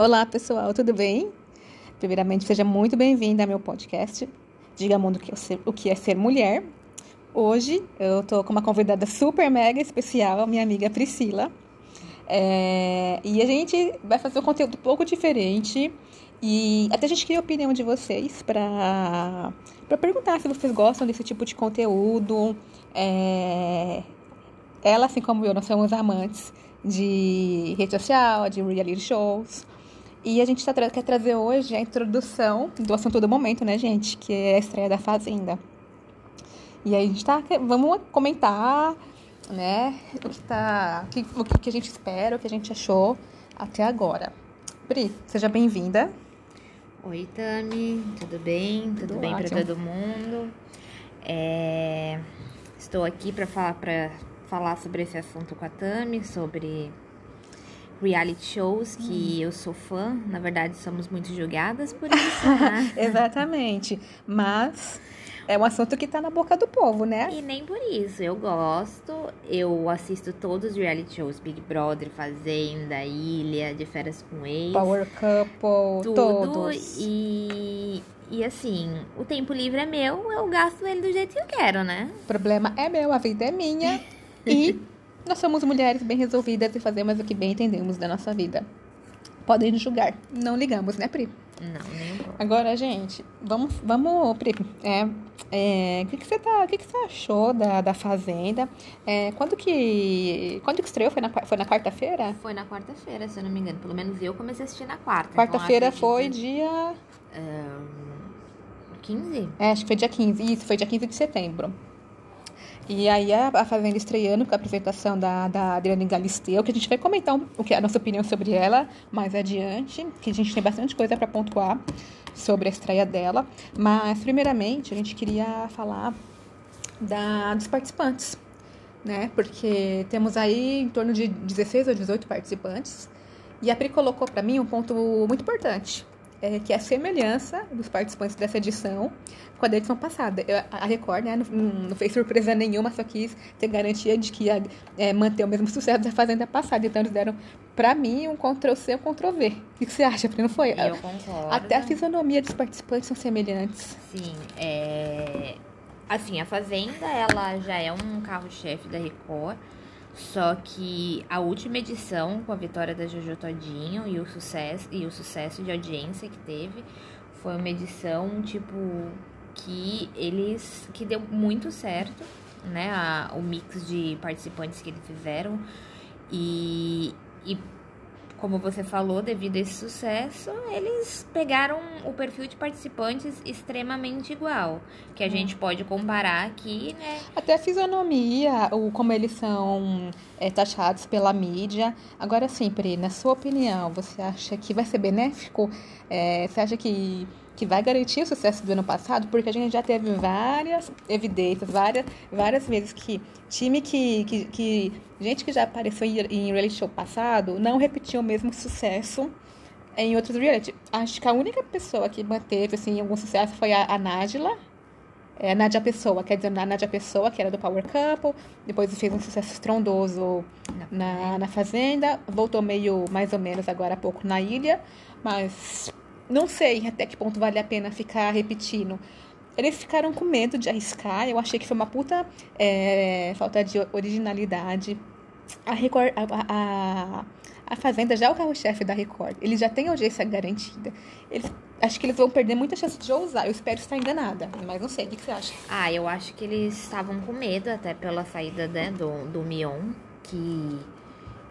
Olá, pessoal, tudo bem? Primeiramente, seja muito bem-vinda ao meu podcast. Diga Mundo o que é ser mulher. Hoje eu tô com uma convidada super mega especial, minha amiga Priscila. É... E a gente vai fazer um conteúdo um pouco diferente. E até a gente queria a opinião de vocês para perguntar se vocês gostam desse tipo de conteúdo. É... Ela, assim como eu, nós somos amantes de rede social, de reality shows. E a gente tá, quer trazer hoje a introdução do assunto do momento, né, gente? Que é a estreia da Fazenda. E aí a gente tá. Vamos comentar, né? O que, tá, o que, o que a gente espera, o que a gente achou até agora. Pri, seja bem-vinda. Oi, Tami, tudo bem? Tudo, tudo bem para todo mundo? É... Estou aqui para falar, falar sobre esse assunto com a Tami, sobre reality shows, que hum. eu sou fã. Na verdade, somos muito julgadas por isso. Né? Exatamente. Mas é um assunto que tá na boca do povo, né? E nem por isso. Eu gosto, eu assisto todos os reality shows: Big Brother, Fazenda, Ilha, De Férias com Ex. Power Couple, tudo. todos. E. E assim, o tempo livre é meu, eu gasto ele do jeito que eu quero, né? O problema é meu, a vida é minha. e nós somos mulheres bem resolvidas e fazemos o que bem entendemos da nossa vida. Podem nos julgar. Não ligamos, né, Pri? Não, nem um Agora, gente, vamos, vamos, Pri. É, é, o que, que você tá, o que, que você achou da, da Fazenda? É, quando que, quando que estreou? Foi na, foi na quarta-feira? Foi na quarta-feira, se eu não me engano. Pelo menos eu comecei a assistir na quarta. Quarta-feira então foi dia... Um, 15? É, acho que foi dia 15. Isso, foi dia 15 de setembro. E aí a, a Fazenda estreando com a apresentação da, da Adriane Galisteu, que a gente vai comentar um, o que é a nossa opinião sobre ela mais adiante, que a gente tem bastante coisa para pontuar sobre a estreia dela. Mas, primeiramente, a gente queria falar da, dos participantes, né? Porque temos aí em torno de 16 ou 18 participantes. E a Pri colocou para mim um ponto muito importante, é, que é a semelhança dos participantes dessa edição com a da edição passada. Eu, a Record né, não, não, fez surpresa nenhuma, só quis ter garantia de que ia é, manter o mesmo sucesso da Fazenda passada. Então eles deram, pra mim, um Ctrl-C e um Ctrl-V. O que você acha, Pri? Não foi? Eu concordo. Até a fisionomia dos participantes são semelhantes. Sim, é... Assim, a Fazenda, ela já é um carro-chefe da Record. Só que a última edição, com a vitória da Jojo Todinho e o sucesso, e o sucesso de audiência que teve, foi uma edição, tipo, que eles. que deu muito certo, né? A, o mix de participantes que eles fizeram. E, e como você falou, devido a esse sucesso, eles pegaram o perfil de participantes extremamente igual, que a hum. gente pode comparar aqui, né? Até a fisionomia, o como eles são é, taxados pela mídia. Agora, sim, Pri, na sua opinião, você acha que vai ser benéfico? É, você acha que que vai garantir o sucesso do ano passado, porque a gente já teve várias evidências, várias, várias vezes que time que, que, que gente que já apareceu em reality show passado não repetiu o mesmo sucesso em outros reality. Acho que a única pessoa que manteve assim, algum sucesso foi a, a é, Nádia Pessoa, quer dizer, a Nádia Pessoa, que era do Power Couple, depois fez um sucesso estrondoso na, na Fazenda, voltou meio, mais ou menos, agora há pouco na Ilha, mas não sei até que ponto vale a pena ficar repetindo. Eles ficaram com medo de arriscar. Eu achei que foi uma puta é, falta de originalidade. A Record, a, a, a Fazenda já é o carro-chefe da Record. Eles já têm audiência garantida. Eles, acho que eles vão perder muita chance de ousar. Eu espero estar enganada, mas não sei. O que, que você acha? Ah, eu acho que eles estavam com medo até pela saída né, do, do Mion, que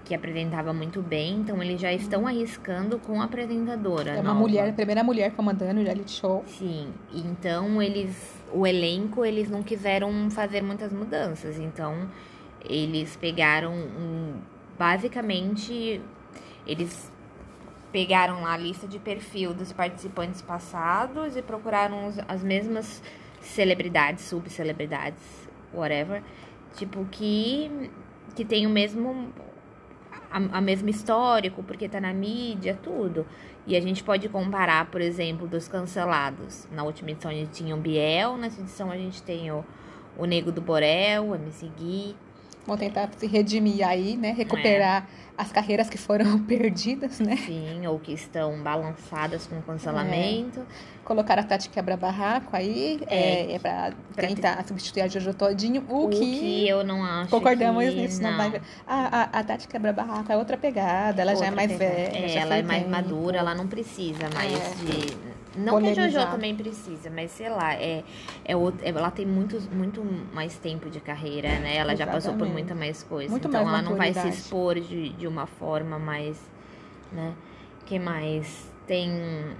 que apresentava muito bem, então eles já estão arriscando com a apresentadora. É uma nova. mulher, a primeira mulher comandando o reality show. Sim, então eles, o elenco, eles não quiseram fazer muitas mudanças, então eles pegaram um, basicamente, eles pegaram lá a lista de perfil dos participantes passados e procuraram as mesmas celebridades, subcelebridades, whatever, tipo que que tem o mesmo a, a mesmo histórico, porque tá na mídia, tudo. E a gente pode comparar, por exemplo, dos cancelados. Na última edição a gente tinha o Biel, nessa edição a gente tem o, o Nego do Borel, o MC Gui. vão tentar se redimir aí, né? Recuperar as carreiras que foram perdidas, né? Sim, ou que estão balançadas com cancelamento. Colocar a Tati quebra-barraco aí, é, É, é pra pra tentar substituir a Jojo Todinho, o, O que... que eu não acho Concordamos que... nisso, não, vai... A, a, a Tati quebra-barraco é outra pegada, ela já é Outra mais pegada. velha. É, ela é mais tempo. madura, ela não precisa mais É. de. Não que a Jojo Polemizar. também precisa, mas sei lá, é, é outro, é- ela tem muitos, muito mais tempo de carreira, né? Ela já passou por Exatamente. muita mais coisa. Muito então mais ela não vai se maturidade. expor de, de uma forma mais. né? que mais? Tem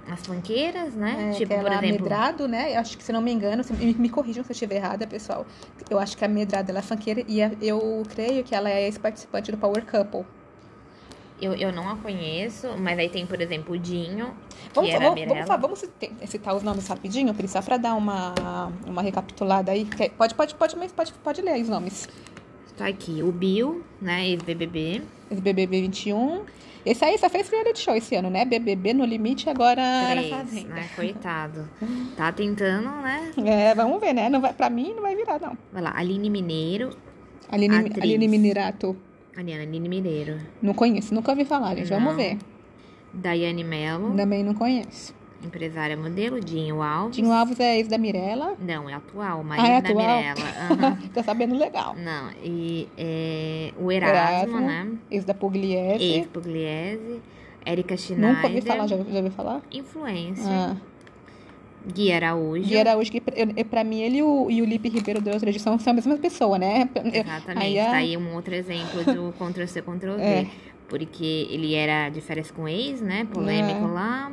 as fanqueiras, né? É, tipo, por é exemplo. Medrado, né? Eu acho que, se não me engano, se- me, me corrijam se eu estiver errada, pessoal. Eu acho que a Medrado ela é funkeira e a- eu creio que ela é ex-participante do Power Couple. Eu, eu não a conheço, mas aí tem, por exemplo, o Dinho, Vamos, vamos, vamos, vamos citar, os nomes rapidinho, Pri, só pra dar uma, uma recapitulada aí. Pode, pode, pode, pode, pode ler aí os nomes. Tá aqui, o Bill, né? Ex-BBB. Esse BBB 21. Esse aí só fez reality show esse ano, né? BBB no limite, agora na Três, Fazenda. né? Coitado. Tá tentando, né? É, vamos ver, né? Não vai, pra mim não vai virar, não. Vai lá, Aline Mineiro. Aline, Atriz. Aline Minerato. Aliana Aline Mineiro. Não conheço, nunca ouvi falar, gente. Vamos Não. ver. Daiane Mello. Também não conheço. Empresária modelo. Dinho Alves. Dinho Alves é ex da Mirella. Não, é atual. Ah, Marido é da? Mirella. Aham. Tá sabendo legal. Não, e é, o Erasmo, Erasmo. né? Ex da Pugliese. Ex-Pugliese. Érica Schneider. Nunca ouvi falar, já, já falar? Influencer. Ah. Gui Araújo. Gui Araújo, que pra, mim ele e o, e o Lipe Ribeiro da outra edição são a mesma pessoa, né? Exatamente. aí a- Tá aí um outro exemplo do Ctrl-C, Ctrl-V. É. Porque ele era de férias com ex, né? Polêmico É. lá.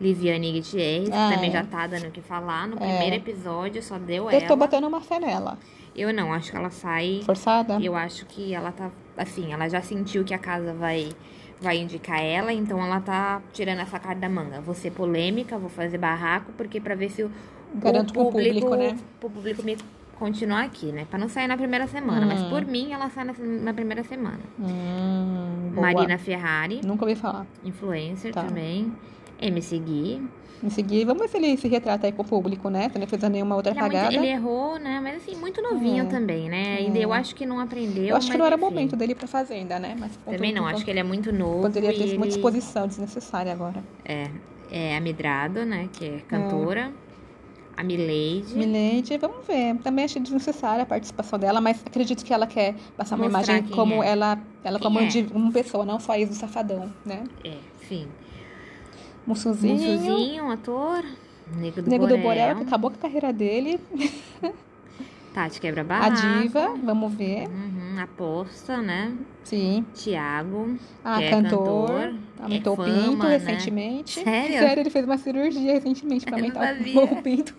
Liviane Gutierrez, Ah, que também é. já tá dando o que falar. No É. primeiro episódio só deu Eu ela. tô botando uma fé nela. Eu não, acho que ela sai. Forçada? Eu acho que ela tá. Assim, ela já sentiu que a casa vai. Vai indicar ela, então ela tá tirando essa carta da manga. Vou ser polêmica, vou fazer barraco, porque pra ver se o, Garanto com o público, né? o público me continuar aqui, né? Pra não sair na primeira semana. Mas Hum. por mim, ela sai na, na primeira semana. Hum. Marina Ferrari, Nunca ouvi falar. influencer Tá. também. MC Gui. Me seguir, vamos ver se ele se retrata aí com o público, né? Se não fez nenhuma outra Ele, é muito- ele errou, né? Mas assim, muito novinho É. também, né? Ainda eu acho que não aprendeu. Eu acho que não era enfim. momento dele pra fazenda, né? Mas Também não, acho que ele é muito novo. Poderia ter e ele... exposição desnecessária agora. É, é a Midrado, né? Que é cantora. A Mileide. Milene, vamos ver. Também achei desnecessária a participação dela, mas acredito que ela quer passar uma Mostrar imagem quem como é. ela, ela Quem como é. de uma pessoa, não só ex do safadão, né? É, sim. Mussuzinho, Mussuzinho, ator. Nego do Nego do Borel. Borel, que acabou com a carreira dele. Tati Quebra A Barraco. diva, vamos ver. Uhum, aposta, né? Sim. Tiago. Ah, que é cantor. cantor. Aumentou é o pinto né? recentemente. Sério? Sério, ele fez uma cirurgia recentemente pra aumentar o pinto.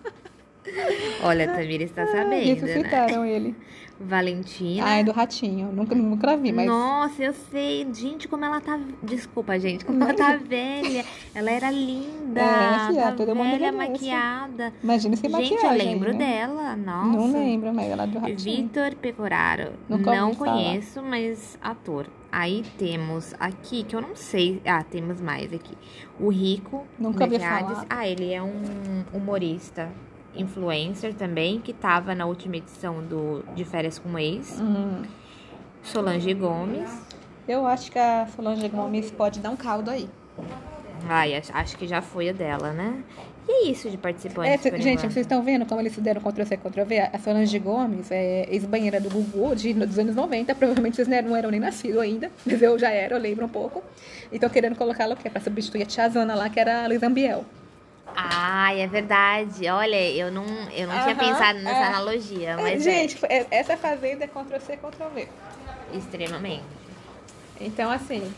Olha, a Tamira está sabendo, né? Ressuscitaram ele. Valentina. Ah, é do ratinho. Nunca, nunca vi, mas. Nossa, eu sei. Gente, como ela tá. Desculpa, gente. Como ela tá velha. Ela era linda. É, filha, tá todo mundo velha, envelhece. maquiada. Imagina gente, maquiagem. eu lembro né? dela. Nossa. Não lembro, mas ela é do ratinho. Vitor Pecoraro. Nunca não ouvi falar. conheço, mas ator. Aí temos aqui, que eu não sei. Ah, temos mais aqui. O Rico. Nunca Mercedes. falar. Ah, ele é um humorista. Influencer também, que tava na última edição do De Férias com o Ex. Hum. Solange Gomes. Eu acho que a Solange Gomes pode dar um caldo aí. Ai, acho, que já foi a dela, né? E é isso de É, participantes. cê- por gente, enquanto. vocês estão vendo como eles se deram Ctrl-C, Ctrl-V? A Solange Gomes é ex-banheira do Gugu de, dos anos 90. Provavelmente vocês não eram nem nascidos ainda, mas eu já era, eu lembro um pouco. E estão querendo colocá-la o quê? Pra substituir a Tiazana lá, que era a Luísa Ambiel. Ai, é verdade. Olha, eu não, eu não tinha Aham, pensado nessa é. analogia, É, mas é gente, é- essa fazenda é Ctrl-C, Ctrl-V. extremamente. Então, assim...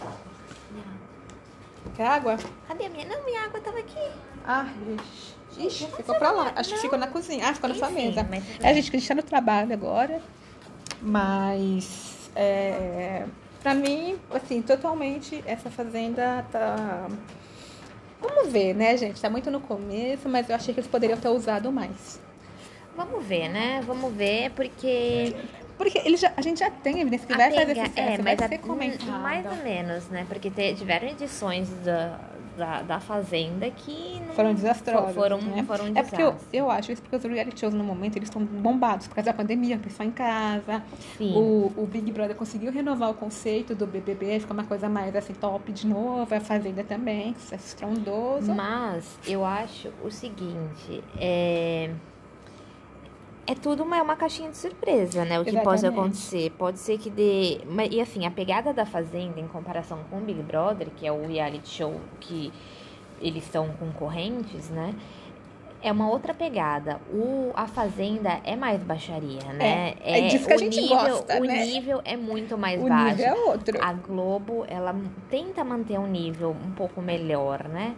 Quer água? Cadê a minha? Não, minha água tava aqui. Ah, ixi, ixi, ficou pra lá. Acho que ficou na cozinha. Ah, ficou na sua mesa. mas É, gente, que a gente tá no trabalho agora. Mas, é, pra mim, assim, totalmente essa fazenda tá... Vamos ver, né, gente? Tá muito no começo, mas eu achei que eles poderiam ter usado mais. Vamos ver, né? Vamos ver, porque. Porque ele já, a gente já tem evidência que vai fazer sucesso, é, vai mas a- ser comentado. mais ou menos, né? Porque te- tiveram edições da, da, da Fazenda que não, foram desastrosos. Foram, né? foram É porque eu, eu acho isso porque os reality shows no momento eles estão bombados por causa da pandemia, o pessoal em casa. Sim. O, o Big Brother conseguiu renovar o conceito do BBB, ficar uma coisa mais assim top de novo. A Fazenda também, sucesso estrondoso. Mas eu acho o seguinte, é. É tudo uma, é uma caixinha de surpresa, né? O que pode Exatamente. acontecer. Pode ser que dê. E assim, a pegada da Fazenda em comparação com o Big Brother, que é o reality show que eles são concorrentes, né? É uma outra pegada. O, a Fazenda é mais baixaria, né? É, é disso que a o gente nível, gosta, O né? nível é muito mais o baixo. nível é outro. A Globo, ela tenta manter um nível um pouco melhor, né?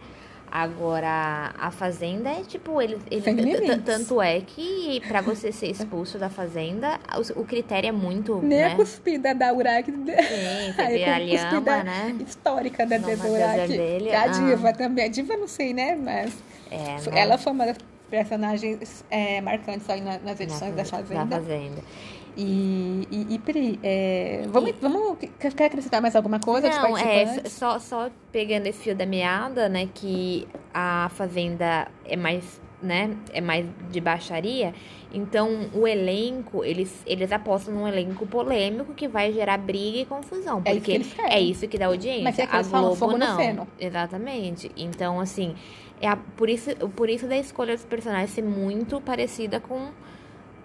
Agora, a Fazenda é tipo, ele, ele tanto é que pra você ser expulso da Fazenda, o, o critério é muito, Nem né? a cuspida da Uraki. Sim, teve a Lhama, né? histórica da a ah. diva também. A diva não sei, né? Mas É, Foi- né? ela foi uma das personagens é, marcantes aí na- nas edições da Faze- Fazenda. Da Fazenda. E, e, e Pri, é, vamos, E- vamos. Quer acrescentar mais alguma coisa Não, é, só, só pegando esse fio da meada, né, que a Fazenda é mais, né, é mais de baixaria, então o elenco, eles, eles apostam num elenco polêmico que vai gerar briga e confusão, É isso porque que eles querem. é isso que dá audiência. Mas é que a eles falam Globo fogo no não. feno. Exatamente. Então, assim, é a- por, isso, por isso da escolha dos personagens ser muito parecida com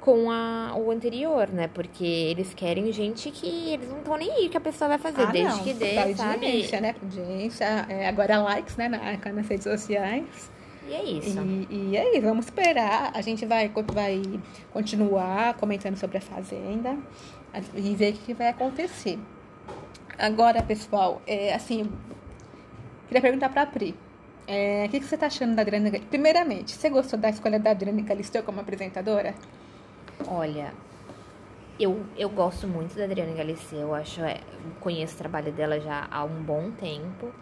com a, o anterior, né? Porque eles querem gente que eles não estão nem aí que a pessoa vai fazer, Ah, desde não, que dê, sabe? audiência, né? Audiência, é, agora likes, né? Na, nas redes sociais. E é isso. E, e aí, vamos esperar. A gente vai, vai continuar comentando sobre a Fazenda e ver o que vai acontecer. Agora, pessoal, é, assim, queria perguntar pra Pri. É, o que, que você tá achando da Adriana? Primeiramente, você gostou da escolha da Adriana Galisteu como apresentadora? Olha, eu, eu gosto muito da Adriana Galisteu, eu acho, é, conheço o trabalho dela já há um bom tempo,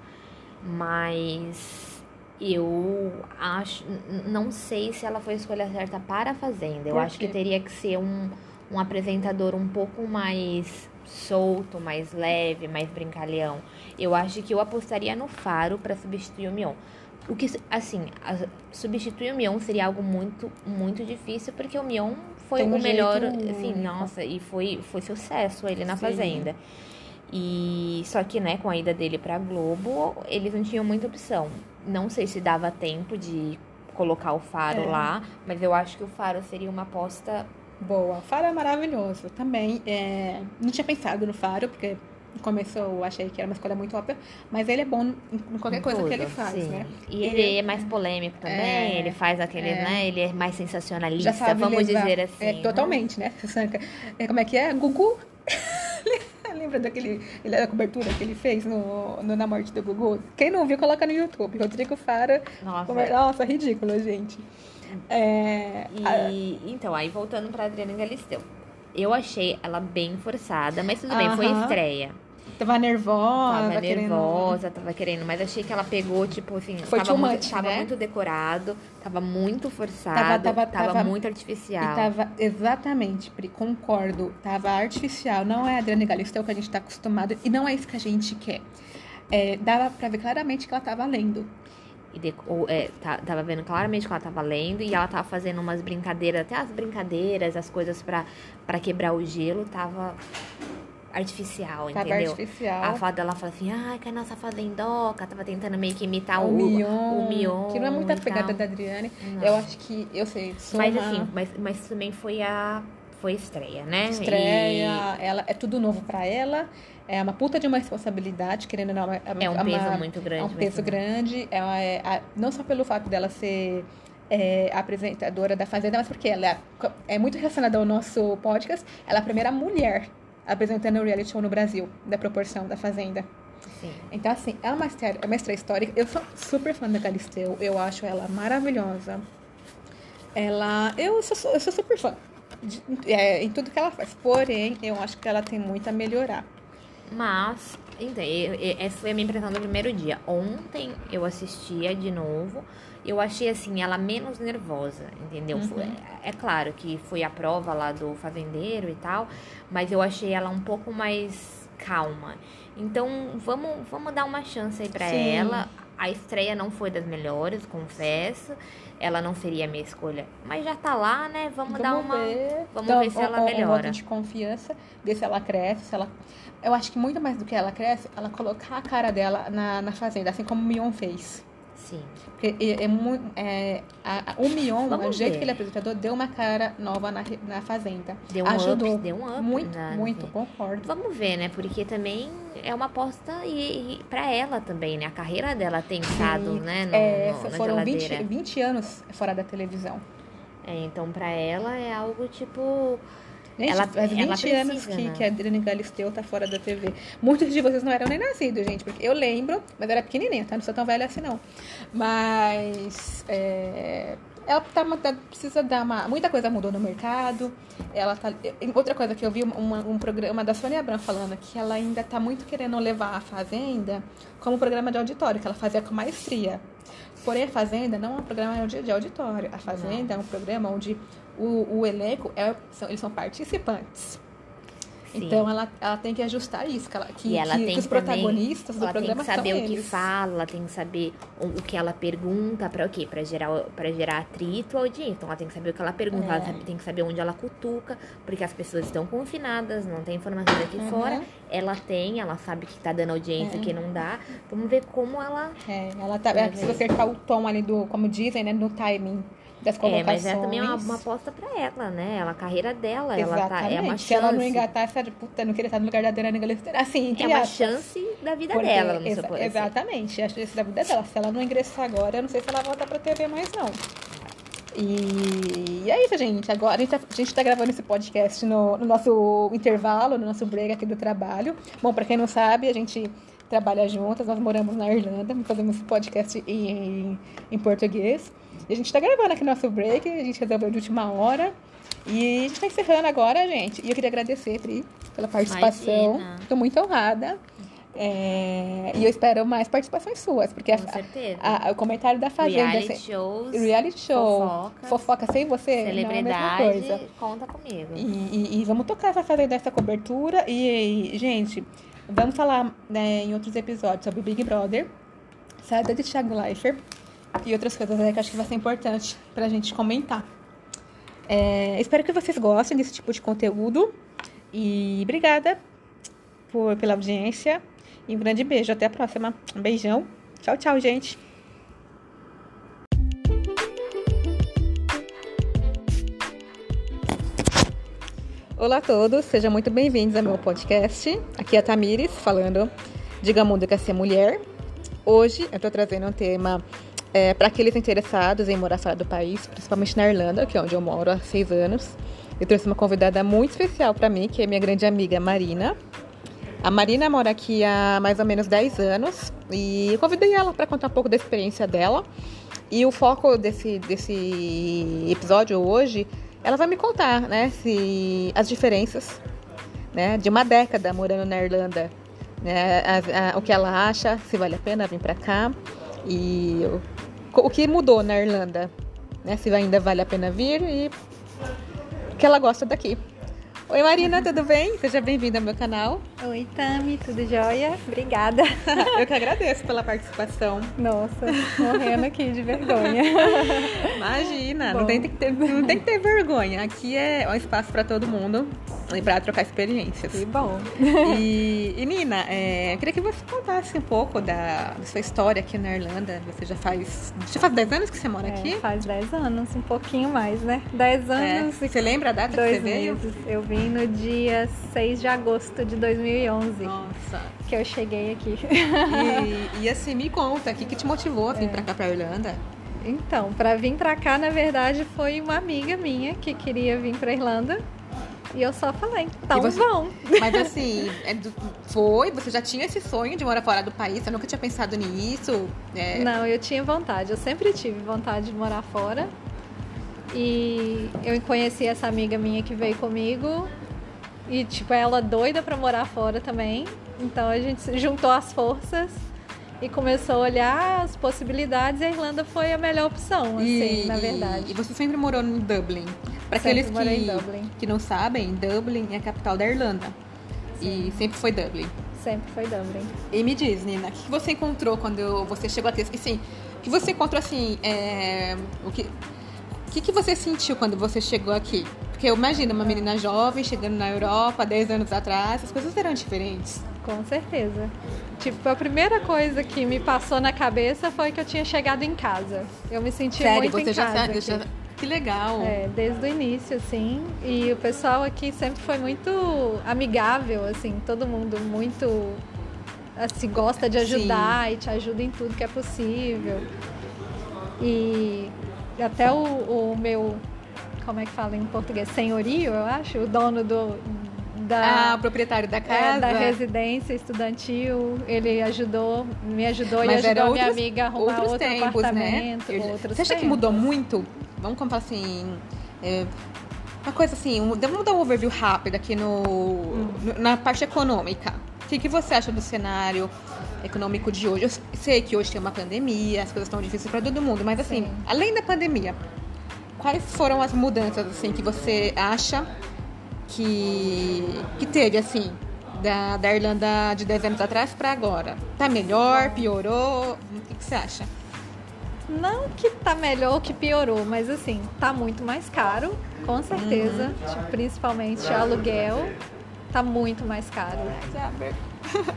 mas eu acho, não sei se ela foi a escolha certa para a Fazenda. Eu acho que teria que ser um, um apresentador um pouco mais solto, mais leve, mais brincalhão. Eu acho que eu apostaria no Faro para substituir o Mion. O que, assim, a- substituir o Mion seria algo muito, muito difícil, porque o Mion foi Tem o melhor, assim, nossa, e foi, foi sucesso ele na Sim. Fazenda. E só que, né, com a ida dele pra Globo, eles não tinham muita opção. Não sei se dava tempo de colocar o Faro É. lá, mas eu acho que o Faro seria uma aposta Boa. Faro é maravilhoso. Também, é, não tinha pensado no Faro, porque no começo eu achei que era uma escolha muito óbvia, mas ele é bom em em qualquer coisa que ele Tudo, faz, sim. né? E ele é mais polêmico também, É, ele faz aqueles, é. né? Ele é mais sensacionalista, Já sabe vamos levar- dizer assim. É, né? totalmente, né? É, como é que é? Gugu? Lembra daquele ele, da cobertura que ele fez no, no Na Morte do Gugu? Quem não viu, coloca no YouTube. Rodrigo Fara. Nossa. Como- Nossa, ridículo, gente. É, a- E então, aí voltando pra Adriana Galisteu. Eu achei ela bem forçada, mas tudo bem, foi Aham. estreia. tava nervosa, Tava querendo- nervosa, tava querendo, mas achei que ela pegou, tipo assim, Foi tava, too muito, much, tava né? muito decorado, tava muito forçado, tava- tava, tava- muito E artificial. tava exatamente, Pri, concordo. Tava artificial, não é a Adriana Galisteu que a gente tá acostumado e não é isso que a gente quer. É, dava pra ver claramente que ela tava lendo. E de- ou, é, tá- tava vendo claramente que ela tava lendo e ela tava fazendo umas brincadeiras, até as brincadeiras, as coisas pra, pra quebrar o gelo, tava artificial, Tava entendeu? artificial. A foto dela fala assim, ai, que a nossa fazendoca, tava tentando meio que imitar o, o, Mion, o Mion que não é muito a e pegada da Adriane. Não. Eu acho que, eu sei, sou Mas assim, mas, mas também foi a foi estreia, né? estreia, ela, é tudo novo pra ela, é uma puta de uma responsabilidade, querendo ou não, é, é um uma- peso muito grande. É um peso grande, é, a- não só pelo fato dela ser é, apresentadora da Fazenda, mas porque ela é, é muito relacionada ao nosso podcast, ela é a primeira mulher apresentando o reality show no Brasil, da proporção da Fazenda. Sim. Então, assim, é uma estreia, é uma histórica. Eu sou super fã da Galisteu, eu acho ela maravilhosa. Ela. Eu sou, eu sou super fã de- é, em tudo que ela faz. Porém, eu acho que ela tem muito a melhorar. Mas, então, essa foi a minha impressão do primeiro dia. Ontem eu assistia de novo. Eu achei, assim, ela menos nervosa, entendeu? Uhum. Foi- É, claro que foi a prova lá do fazendeiro e tal, mas eu achei ela um pouco mais calma. Então, vamos, vamos dar uma chance aí pra Sim. ela. a estreia não foi das melhores, confesso. Ela não seria a minha escolha. Mas já tá lá, né? Vamos, dar uma. Ver. Vamos Então, ver se ela um- um melhora. voto de confiança, ver se ela cresce, se ela... Eu acho que muito mais do que ela cresce, ela colocar a cara dela na, na Fazenda, assim como o Mion fez. Sim. Porque é, é. É, a- a- o Mion, Vamos o jeito ver. que ele é apresentador, deu uma cara nova na, na Fazenda. Deu um Ajudou. up, deu um up Muito, na- muito, concordo. Vamos ver, né? Porque também é uma aposta e, e para ela também, né? A carreira dela tem estado, né? No, É, no- foram 20, geladeira. 20 anos fora da televisão. É, então, pra ela é algo tipo. Gente, Ela- faz 20 ela precisa, anos que, né? que a Adriane Galisteu tá fora da TV. Muitos de vocês não eram nem nascidos, gente, porque eu lembro, mas eu era pequenininha, tá? Não sou tão velha assim, não. Mas é, ela tá, tá- precisa dar uma... Muita coisa mudou no mercado. Ela tá... Outra coisa que eu vi, uma, um programa da Sônia Abrão falando que ela ainda tá muito querendo levar a Fazenda como programa de auditório, que ela fazia com maestria. Porém, a Fazenda não é um programa de de auditório. A Fazenda é um programa onde o, o elenco, é, são, eles são participantes. Sim. Então, ela, ela tem que ajustar isso. Que, ela, que, E ela que- tem que os também- protagonistas do ela tem programa que saber o que fala, ela tem que saber o, que ela pergunta pra o quê? Pra gerar, pra gerar atrito à audiência. Então ela tem que saber o que ela pergunta, É. ela tem que saber onde ela cutuca, porque as pessoas estão confinadas, não tem informação daqui Uhum. fora. Ela tem, ela sabe que tá dando audiência É. que não dá. Vamos ver como ela. É, ela tá, ela precisa ver. acertar o tom ali do, como dizem, né, no timing das É, colocações. mas é também uma, uma aposta pra ela, né? Ela, a carreira dela, ela tá, Exatamente. é uma chance. Se ela não engatar essa puta, não queria estar no lugar da Adriana Galisteu. Assim, é uma aspas. chance da vida Porque- dela, exa- pode dizer. Exatamente, a chance da vida dela. Se ela não ingressar agora, eu não sei se ela volta pra TV mais, não. E, e é isso, gente. Agora a gente, tá, a gente tá gravando esse podcast no, no nosso intervalo, no nosso break aqui do trabalho. Bom, pra quem não sabe, a gente trabalha juntas, nós moramos na Irlanda, fazemos esse podcast em, em português. E a gente tá gravando aqui nosso break, a gente resolveu de última hora. E a gente tá encerrando agora, gente. E eu queria agradecer, Pri, pela participação. Imagina. Tô muito honrada. É, e eu espero mais participações suas, porque a- a- a- o comentário da Fazenda. Reality assim, shows, reality show. fofocas, Fofoca sem você não é celebridade, coisa. conta comigo. E, e- e vamos tocar essa Fazenda, essa cobertura. E, e, gente, vamos falar né, em outros episódios sobre Big Brother, saída de Thiago Leifert e outras coisas né, que acho que vai ser importante pra gente comentar. É, espero que vocês gostem desse tipo de conteúdo. E obrigada por, pela audiência. E um grande beijo. Até a próxima. Um beijão. Tchau, tchau, gente. Olá a todos, sejam muito bem-vindos ao meu podcast. Aqui é a Tamires falando Diga Mundo que é ser mulher. Hoje eu estou trazendo um tema para aqueles interessados em morar fora do país, principalmente na Irlanda, que é onde eu moro há seis anos. Eu trouxe uma convidada muito especial para mim, que é minha grande amiga Marina. A Marina mora aqui há mais ou menos 10 anos e eu convidei ela para contar um pouco da experiência dela. E o foco desse, desse episódio hoje, ela vai me contar, né, se as diferenças, né, de uma década morando na Irlanda, né, a- a- o que ela acha, se vale a pena vir para cá e o, o que mudou na Irlanda, né, se ainda vale a pena vir e que ela gosta daqui. Oi Marina, tudo bem? Seja bem-vinda ao meu canal. Oi, Tami, tudo jóia? Obrigada. Eu que agradeço pela participação. Nossa, morrendo aqui de vergonha. Imagina, não tem, que ter, não tem que ter vergonha. Aqui é um espaço para todo mundo e para trocar experiências. Que bom. E, e Nina, é, eu queria que você contasse um pouco da, da sua história aqui na Irlanda. Você já faz. Já faz 10 anos que você mora É, aqui? faz 10 anos, um pouquinho mais, né? 10 É. anos e Você lembra a data que você dois veio? meses. Eu vim no dia 6 de agosto de 2011, Nossa. que eu cheguei aqui. E, e assim, me conta, o que, que te motivou a vir pra cá, pra Irlanda? Então, para vir pra cá, na verdade, foi uma amiga minha que queria vir pra Irlanda. E eu só falei, então você- vão. Mas assim, é do- foi? Você já tinha esse sonho de morar fora do país? Você nunca tinha pensado nisso? É, Não, eu tinha vontade, eu sempre tive vontade de morar fora. E eu conheci essa amiga minha que veio comigo. E, tipo, ela doida pra morar fora também. Então a gente juntou as forças e começou a olhar as possibilidades. E a Irlanda foi a melhor opção, assim, na verdade. E você sempre morou em Dublin. Para aqueles que, que não sabem, Dublin é a capital da Irlanda. E sempre foi Dublin. Sempre foi Dublin. E me diz, Nina, o que você encontrou quando você chegou aqui? Assim, o que você encontrou assim? É, o que, o que, que você sentiu quando você chegou aqui? Porque eu imagino uma menina jovem chegando na Europa 10 anos atrás, as coisas eram diferentes. Com certeza. Tipo, a primeira coisa que me passou na cabeça foi que eu tinha chegado em casa. Eu me senti Sério, muito você em já casa. sabe? aqui. já- Que legal. É, desde o início, assim. E o pessoal aqui sempre foi muito amigável, assim, todo mundo muito assim, gosta de ajudar e te ajuda em tudo que é possível. E até o, o meu, como é que fala em português? Senhorio, eu acho, o dono do. Da, Ah, o proprietário da é, casa. da residência estudantil, ele ajudou, me ajudou Mas e ajudou a minha outros- amiga a arrumar outros outro tempos, né? apartamento, Eu- outros Você acha que tempos. mudou muito? Vamos falar assim. é, uma coisa assim, um- vamos dar um overview rápido aqui no, Hum. no- na parte econômica. O que, que você acha do cenário econômico de hoje? Eu sei que hoje tem uma pandemia, as coisas estão difíceis para todo mundo, mas assim, Sim. além da pandemia, quais foram as mudanças assim que você acha que, que teve assim da, da Irlanda de 10 anos atrás para agora? Tá melhor, piorou? O que, que você acha? Não que tá melhor ou que piorou, mas assim, tá muito mais caro, com certeza. Tipo, principalmente aluguel, tá muito mais caro.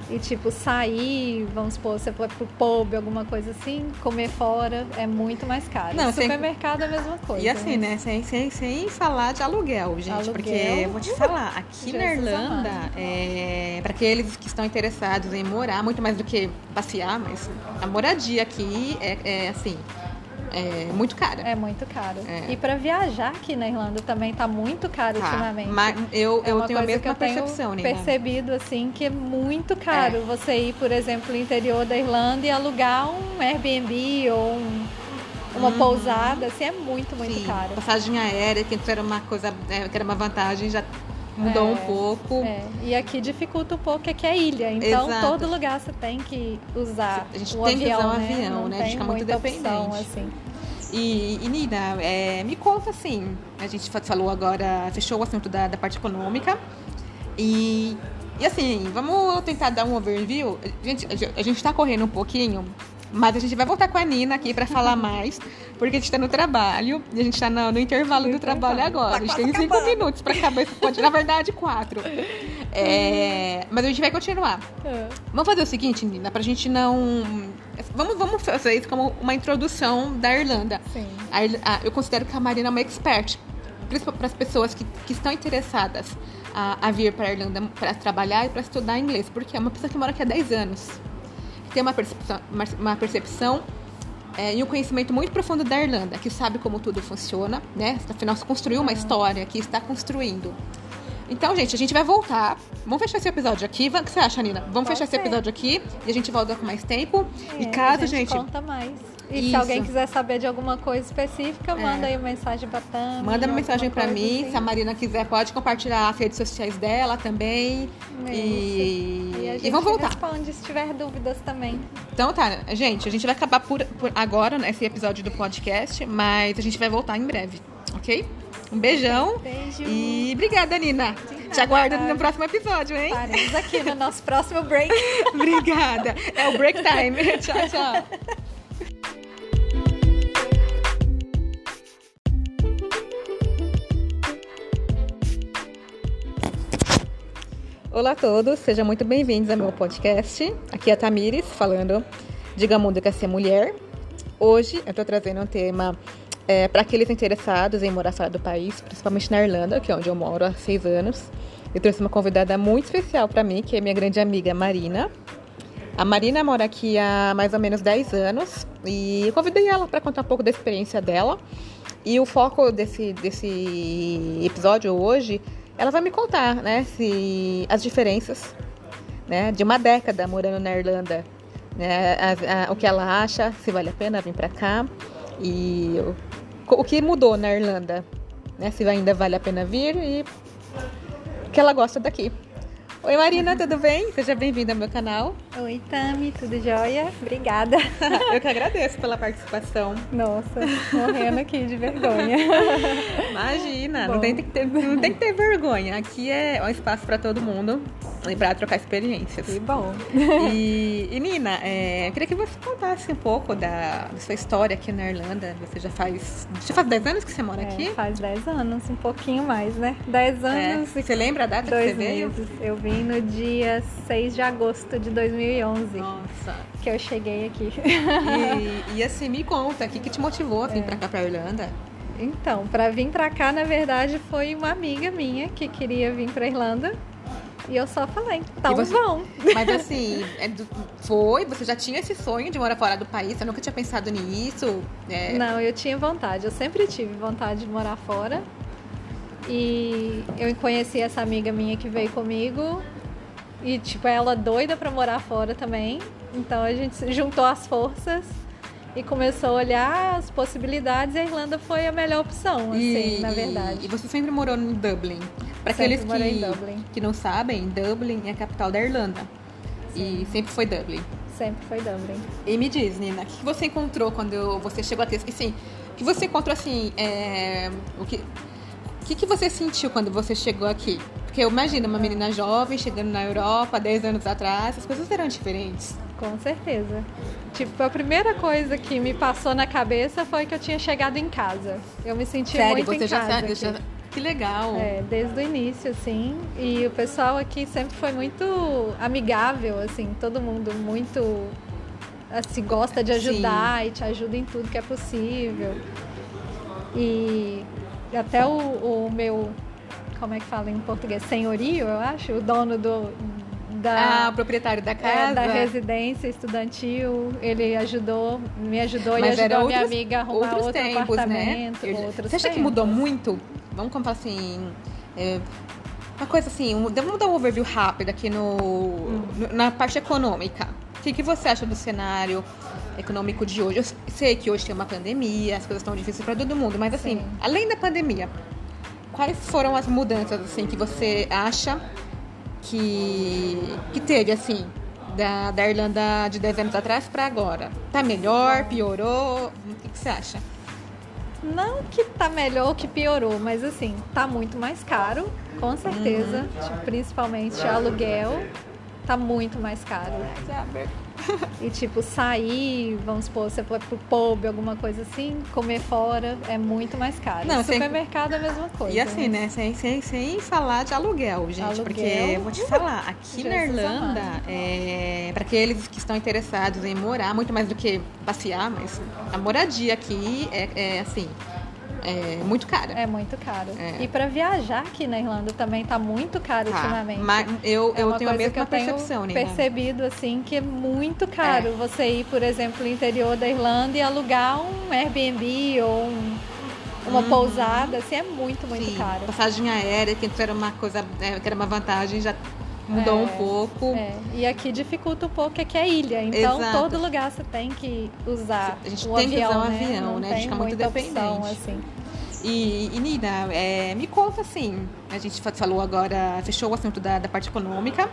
E tipo, sair, vamos supor, você for pro pub, alguma coisa assim, comer fora é muito mais caro. Não, sem- Supermercado é a mesma coisa. E assim, mas- né? Sem, sem, sem falar de aluguel, gente. Aluguel. Porque eu vou te falar, aqui na Irlanda, amado. é, para aqueles que estão interessados em morar, muito mais do que passear, mas a moradia aqui é, é, assim, é muito cara. É muito caro. É. E pra viajar aqui na Irlanda também tá muito caro Tá, ultimamente. mas eu, É eu uma tenho a mesma que eu tenho percepção, Nina. percebido assim que é muito caro É. você ir, por exemplo, no interior da Irlanda e alugar um Airbnb ou um- uma pousada, assim, é muito, muito. Sim, caro. Passagem aérea, que antes era uma coisa, é, que era uma vantagem, já mudou É, um pouco. É, e aqui dificulta um pouco, é que é ilha. Então, Exato. todo lugar você tem que usar A gente o tem que avião, usar um né? avião, Não né? A gente fica muito muita opção, dependente. assim. E, e, Nina, é, me conta assim, a gente fa- falou agora, fechou o assunto da, da parte econômica. E, e assim, vamos tentar dar um overview. Gente, a gente tá correndo um pouquinho, mas a gente vai voltar com a Nina aqui para falar mais, porque a gente tá no trabalho e a gente tá no, no intervalo do trabalho agora. Tá a gente tem cinco acabando. minutos para acabar esse podcast, na verdade, quatro. É, mas a gente vai continuar. É. Vamos fazer o seguinte, Nina, pra gente não. Vamos, vamos fazer isso como uma introdução da Irlanda. Sim. A a- eu considero que a Marina é uma expert, principalmente para as pessoas que, que estão interessadas a, a vir para a Irlanda para trabalhar e para estudar inglês, porque é uma pessoa que mora aqui há 10 anos, tem uma percepção, uma, percepção é, e um conhecimento muito profundo da Irlanda, que sabe como tudo funciona, né? Afinal, se construiu uma história que está construindo. Então, gente, a gente vai voltar. Vamos fechar esse episódio aqui. O que você acha, Nina? Vamos Pode fechar esse ser. episódio aqui e a gente volta com mais tempo. e É, caso, a gente, gente, conta mais. E Isso. se alguém quiser saber de alguma coisa específica, manda É. aí uma mensagem pra Tami. Manda uma mensagem pra mim. assim. Se a Marina quiser, pode compartilhar as redes sociais dela também. Isso. E, E a e gente vamos voltar. responde se tiver dúvidas também. Então tá, gente, a gente vai acabar por, por agora nesse episódio do podcast, mas a gente vai voltar em breve, ok? Um beijão. Beijo. E obrigada, Nina. Te aguardo no próximo episódio, hein? Estaremos aqui no nosso próximo break. obrigada. É o break time. tchau, tchau. Olá a todos, sejam muito bem-vindos ao meu podcast. Aqui é a Tamires falando Diga Mundo que é ser mulher. Hoje eu tô trazendo um tema para aqueles interessados em morar fora do país, principalmente na Irlanda, que é onde eu moro há seis anos. Eu trouxe uma convidada muito especial para mim, que é minha grande amiga Marina. A Marina mora aqui há mais ou menos 10 anos e eu convidei ela para contar um pouco da experiência dela. E o foco desse, desse episódio hoje, ela vai me contar, né, se as diferenças, né, de uma década morando na Irlanda, né, a- a- o que ela acha, se vale a pena vir para cá e o, o que mudou na Irlanda, né, se ainda vale a pena vir e que ela gosta daqui. Oi Marina, tudo bem? Seja bem-vinda ao meu canal. Oi, Tami, tudo jóia? Obrigada. Eu que agradeço pela participação. Nossa, morrendo aqui de vergonha. Imagina, não tem, que ter, não tem que ter vergonha. Aqui é um espaço para todo mundo. Lembrar trocar experiências. Que bom. E, e Nina, é, eu queria que você contasse um pouco da, da, sua história aqui na Irlanda. Você já faz. Já faz 10 anos que você mora é, aqui? Faz 10 anos, um pouquinho mais, né? 10 é. anos. É. Você lembra a data que você veio? Meses. Eu vim no dia 6 de agosto de 2011. Nossa. Que eu cheguei aqui. E, e assim, me conta, o que, que te motivou a vir é. pra cá, pra Irlanda? Então, para vir para cá, na verdade, foi uma amiga minha que queria vir para Irlanda. E eu só falei, então você... vão. Mas assim, é foi? Você já tinha esse sonho de morar fora do país? Você nunca tinha pensado nisso? É... Não, eu tinha vontade. Eu sempre tive vontade de morar fora. E eu conheci essa amiga minha que veio comigo. E, tipo, ela doida pra morar fora também. Então a gente juntou as forças e começou a olhar as possibilidades e a Irlanda foi a melhor opção, assim, e, na verdade. E, você sempre morou em Dublin. Para aqueles que, que não sabem, Dublin é a capital da Irlanda. Sim. E sempre foi Dublin. Sempre foi Dublin. E me diz, Nina, o que você encontrou quando você chegou aqui? Assim, o que você encontrou assim? É, o que, o que, que você sentiu quando você chegou aqui? Porque eu imagino uma menina jovem chegando na Europa 10 anos atrás, as coisas eram diferentes. Com certeza. Tipo, a primeira coisa que me passou na cabeça foi que eu tinha chegado em casa. Eu me senti Sério, muito você em já casa. Já... Que legal. É, desde o início, assim. E o pessoal aqui sempre foi muito amigável, assim. Todo mundo muito, assim, gosta de ajudar Sim. e te ajuda em tudo que é possível. E até o, o meu, como é que fala em português? Senhorio, eu acho. O dono do, da, ah, o proprietário da casa. É, da residência estudantil. Ele ajudou, me ajudou Mas e ajudou a minha amiga a arrumar outro tempos, né? apartamento. Né? Outros Você acha tempos. que mudou muito? Vamos comprar assim. É, uma coisa assim, um, vamos dar um overview rápido aqui no, hum. no na parte econômica. O que, que você acha do cenário econômico de hoje? Eu sei que hoje tem uma pandemia, as coisas estão difíceis para todo mundo, mas assim, Sim. além da pandemia, quais foram as mudanças assim que você acha que, que teve, assim, da, da Irlanda de 10 anos atrás para agora? Tá melhor? Piorou? O que, que você acha? Não que tá melhor ou que piorou, mas assim, tá muito mais caro, com certeza. Uhum. Tipo, principalmente aluguel, tá muito mais caro. E tipo, sair, vamos supor, você for pro pub, alguma coisa assim, comer fora é muito mais caro. Não, supermercado é a mesma coisa. E assim, né? Sem, sem, sem falar de aluguel, gente. Aluguel, porque eu vou te falar, aqui na Irlanda, é, para aqueles que estão interessados em morar, muito mais do que passear, mas a moradia aqui é, é assim, é muito cara. É muito caro. É. E para viajar aqui na Irlanda também tá muito caro tá. ultimamente. Mas eu, é eu tenho a mesma percepção, né? percebido assim que é muito caro é. você ir, por exemplo, no interior da Irlanda e alugar um Airbnb ou um, uma hum. pousada, assim, é muito, muito Sim. caro. Passagem aérea, que era uma coisa, é, que era uma vantagem, já mudou é, um pouco. É. E aqui dificulta um pouco é que é ilha, então Exato. todo lugar você tem que usar a gente o tem avião, que usar um né? avião, né? A gente fica muito dependente. Opção, assim. E, e Nina, é, me conta assim, a gente falou agora, fechou o assunto da, da parte econômica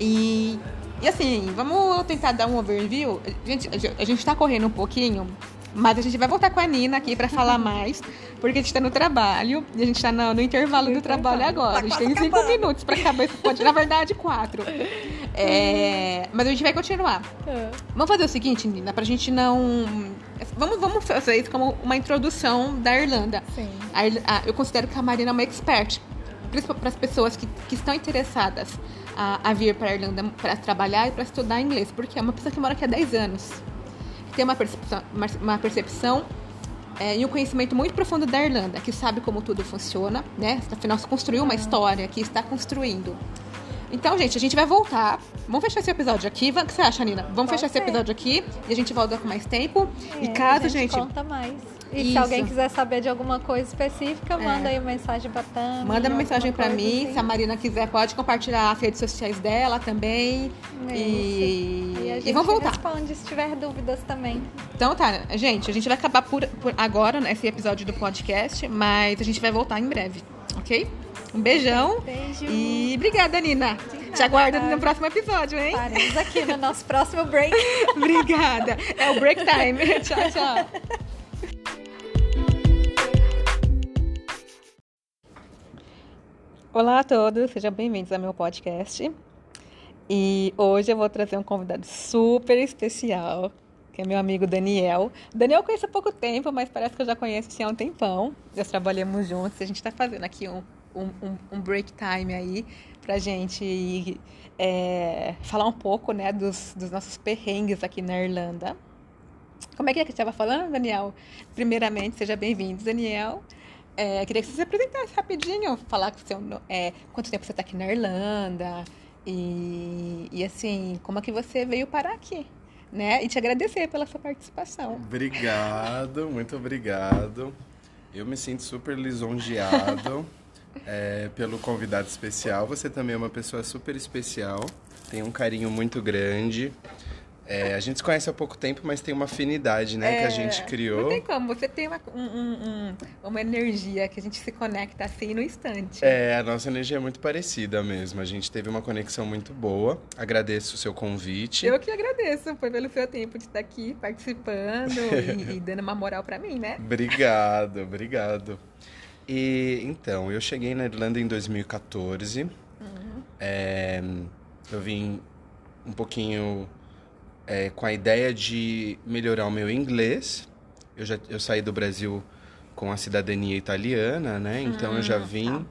e, e assim, vamos tentar dar um overview. A gente, a gente tá correndo um pouquinho, mas a gente vai voltar com a Nina aqui para falar mais, porque a gente está no trabalho e a gente está no, no, intervalo do trabalho agora. Tá a gente tem cinco acabando. minutos para acabar esse podcast. Na verdade, quatro. É, mas a gente vai continuar. É. Vamos fazer o seguinte, Nina, para a gente não. Vamos, vamos fazer isso como uma introdução da Irlanda. Sim. A, a, eu considero que a Marina é uma expert para as pessoas que, que estão interessadas a, a vir para a Irlanda para trabalhar e para estudar inglês, porque é uma pessoa que mora aqui há 10 anos tem uma percepção, uma percepção é, e um conhecimento muito profundo da Irlanda, que sabe como tudo funciona, né? Afinal, se construiu uma história que está construindo. Então, gente, a gente vai voltar. Vamos fechar esse episódio aqui. O que você acha, Nina? Vamos Pode fechar ser. esse episódio aqui e a gente volta com mais tempo. É, e caso, a gente. Conta mais. E Isso. se alguém quiser saber de alguma coisa específica, manda é. aí uma mensagem pra Tami. Manda uma mensagem pra mim. Assim. Se a Marina quiser, pode compartilhar as redes sociais dela também. Isso. E, e, a gente e vamos voltar. responde se tiver dúvidas também. Então tá, gente, a gente vai acabar por, por agora nesse episódio do podcast, mas a gente vai voltar em breve, ok? Um beijão. Beijo. E obrigada, Nina. Te aguardo no próximo episódio, hein? Estaremos aqui no nosso próximo break. obrigada. É o break time. tchau, tchau. Olá a todos, sejam bem-vindos ao meu podcast. E hoje eu vou trazer um convidado super especial, que é meu amigo Daniel. Daniel eu conheço há pouco tempo, mas parece que eu já conheço assim, há um tempão. Já trabalhamos juntos a gente está fazendo aqui um, um, um, break time aí pra gente é, falar um pouco né, dos, dos nossos perrengues aqui na Irlanda. Como é que é que estava falando, Daniel? Primeiramente, seja bem-vindo, Daniel. É, queria que você se apresentasse rapidinho, falar com seu, é, quanto tempo você está aqui na Irlanda e, e assim, como é que você veio parar aqui, né? E te agradecer pela sua participação. Obrigado, muito obrigado. Eu me sinto super lisonjeado é, pelo convidado especial. Você também é uma pessoa super especial, tem um carinho muito grande. É, a gente se conhece há pouco tempo, mas tem uma afinidade, né, é, que a é, gente criou. Não tem como, você tem uma, um, um, uma energia que a gente se conecta assim no instante. É, a nossa energia é muito parecida mesmo. A gente teve uma conexão muito boa. Agradeço o seu convite. Eu que agradeço, foi pelo seu tempo de estar aqui participando e, e, dando uma moral para mim, né? Obrigado, obrigado. E então, eu cheguei na Irlanda em 2014. Uhum. É, eu vim um pouquinho é, com a ideia de melhorar o meu inglês. Eu já eu saí do Brasil com a cidadania italiana, né? Então eu já hum, vim tá.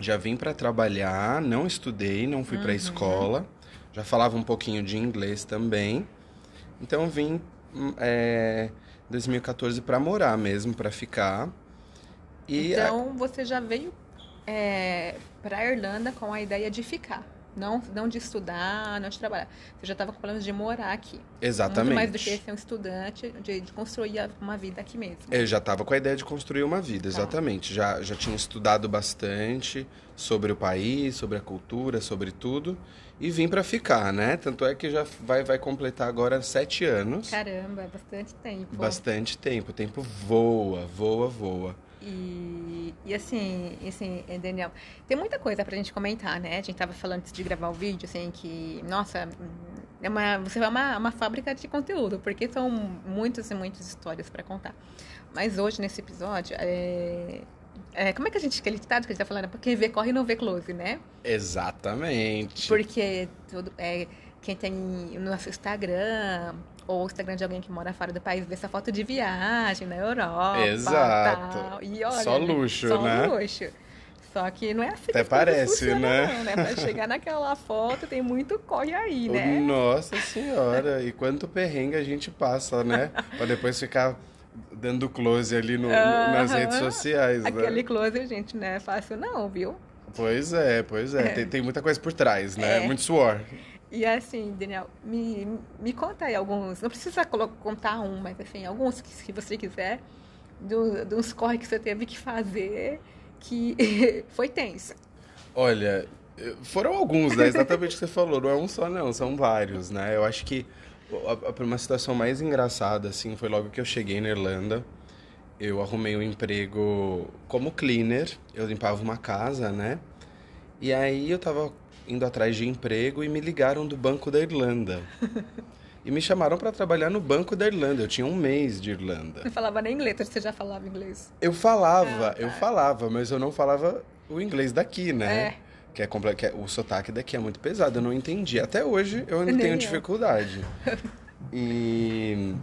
já vim para trabalhar, não estudei, não fui uhum. para escola, já falava um pouquinho de inglês também. Então eu vim hum, é, 2014 para morar mesmo, para ficar. E então a... você já veio é, para a Irlanda com a ideia de ficar? Não, não de estudar, não de trabalhar. Você já estava com planos de morar aqui. Exatamente. Muito mais do que ser um estudante, de, de construir uma vida aqui mesmo. Eu já estava com a ideia de construir uma vida, tá. exatamente. Tá. Já, já tinha estudado bastante sobre o país, sobre a cultura, sobre tudo. E vim para ficar, né? Tanto é que já vai, vai completar agora sete anos. Caramba, é bastante tempo. Bastante tempo. O tempo voa, voa, voa. E, e assim, assim, Daniel, tem muita coisa pra gente comentar, né? A gente tava falando antes de gravar o vídeo, assim, que, nossa, é uma, você é uma, uma fábrica de conteúdo, porque são muitas e muitas histórias para contar. Mas hoje, nesse episódio, é, é, como é que a gente, aquele ditado que a gente tá falando, quem vê corre e não vê close, né? Exatamente. Porque tudo, é, quem tem no nosso Instagram, ou o Instagram de alguém que mora fora do país, vê essa foto de viagem na Europa. Exato. Tal. E olha, só luxo, só né? Só luxo. Só que não é assim Até parece, né? Não, né? Pra chegar naquela foto tem muito corre aí, né? Nossa senhora, e quanto perrengue a gente passa, né? pra depois ficar dando close ali no, uh -huh. nas redes sociais, Aquele né? Aquele close, gente, não é fácil não, viu? Pois é, pois é. é. Tem, tem, muita coisa por trás, né? É. Muito suor. E assim, Daniel, me, me conta aí alguns, não precisa contar um, mas assim, alguns que, se você quiser, do, dos corre que você teve que fazer que foi tenso. Olha, foram alguns, né? Exatamente o que você falou, não é um só não, são vários, né? Eu acho que a, a, uma situação mais engraçada, assim, foi logo que eu cheguei na Irlanda. Eu arrumei um emprego como cleaner, eu limpava uma casa, né? E aí eu tava indo atrás de emprego e me ligaram do Banco da Irlanda. e me chamaram para trabalhar no Banco da Irlanda. Eu tinha um mês de Irlanda. Não falava nem inglês, você já falava inglês? Eu falava, ah, tá. eu falava, mas eu não falava o inglês daqui, né? É. Que é, que é, o sotaque daqui é muito pesado, eu não entendi. Até hoje eu ainda tenho eu. dificuldade. e,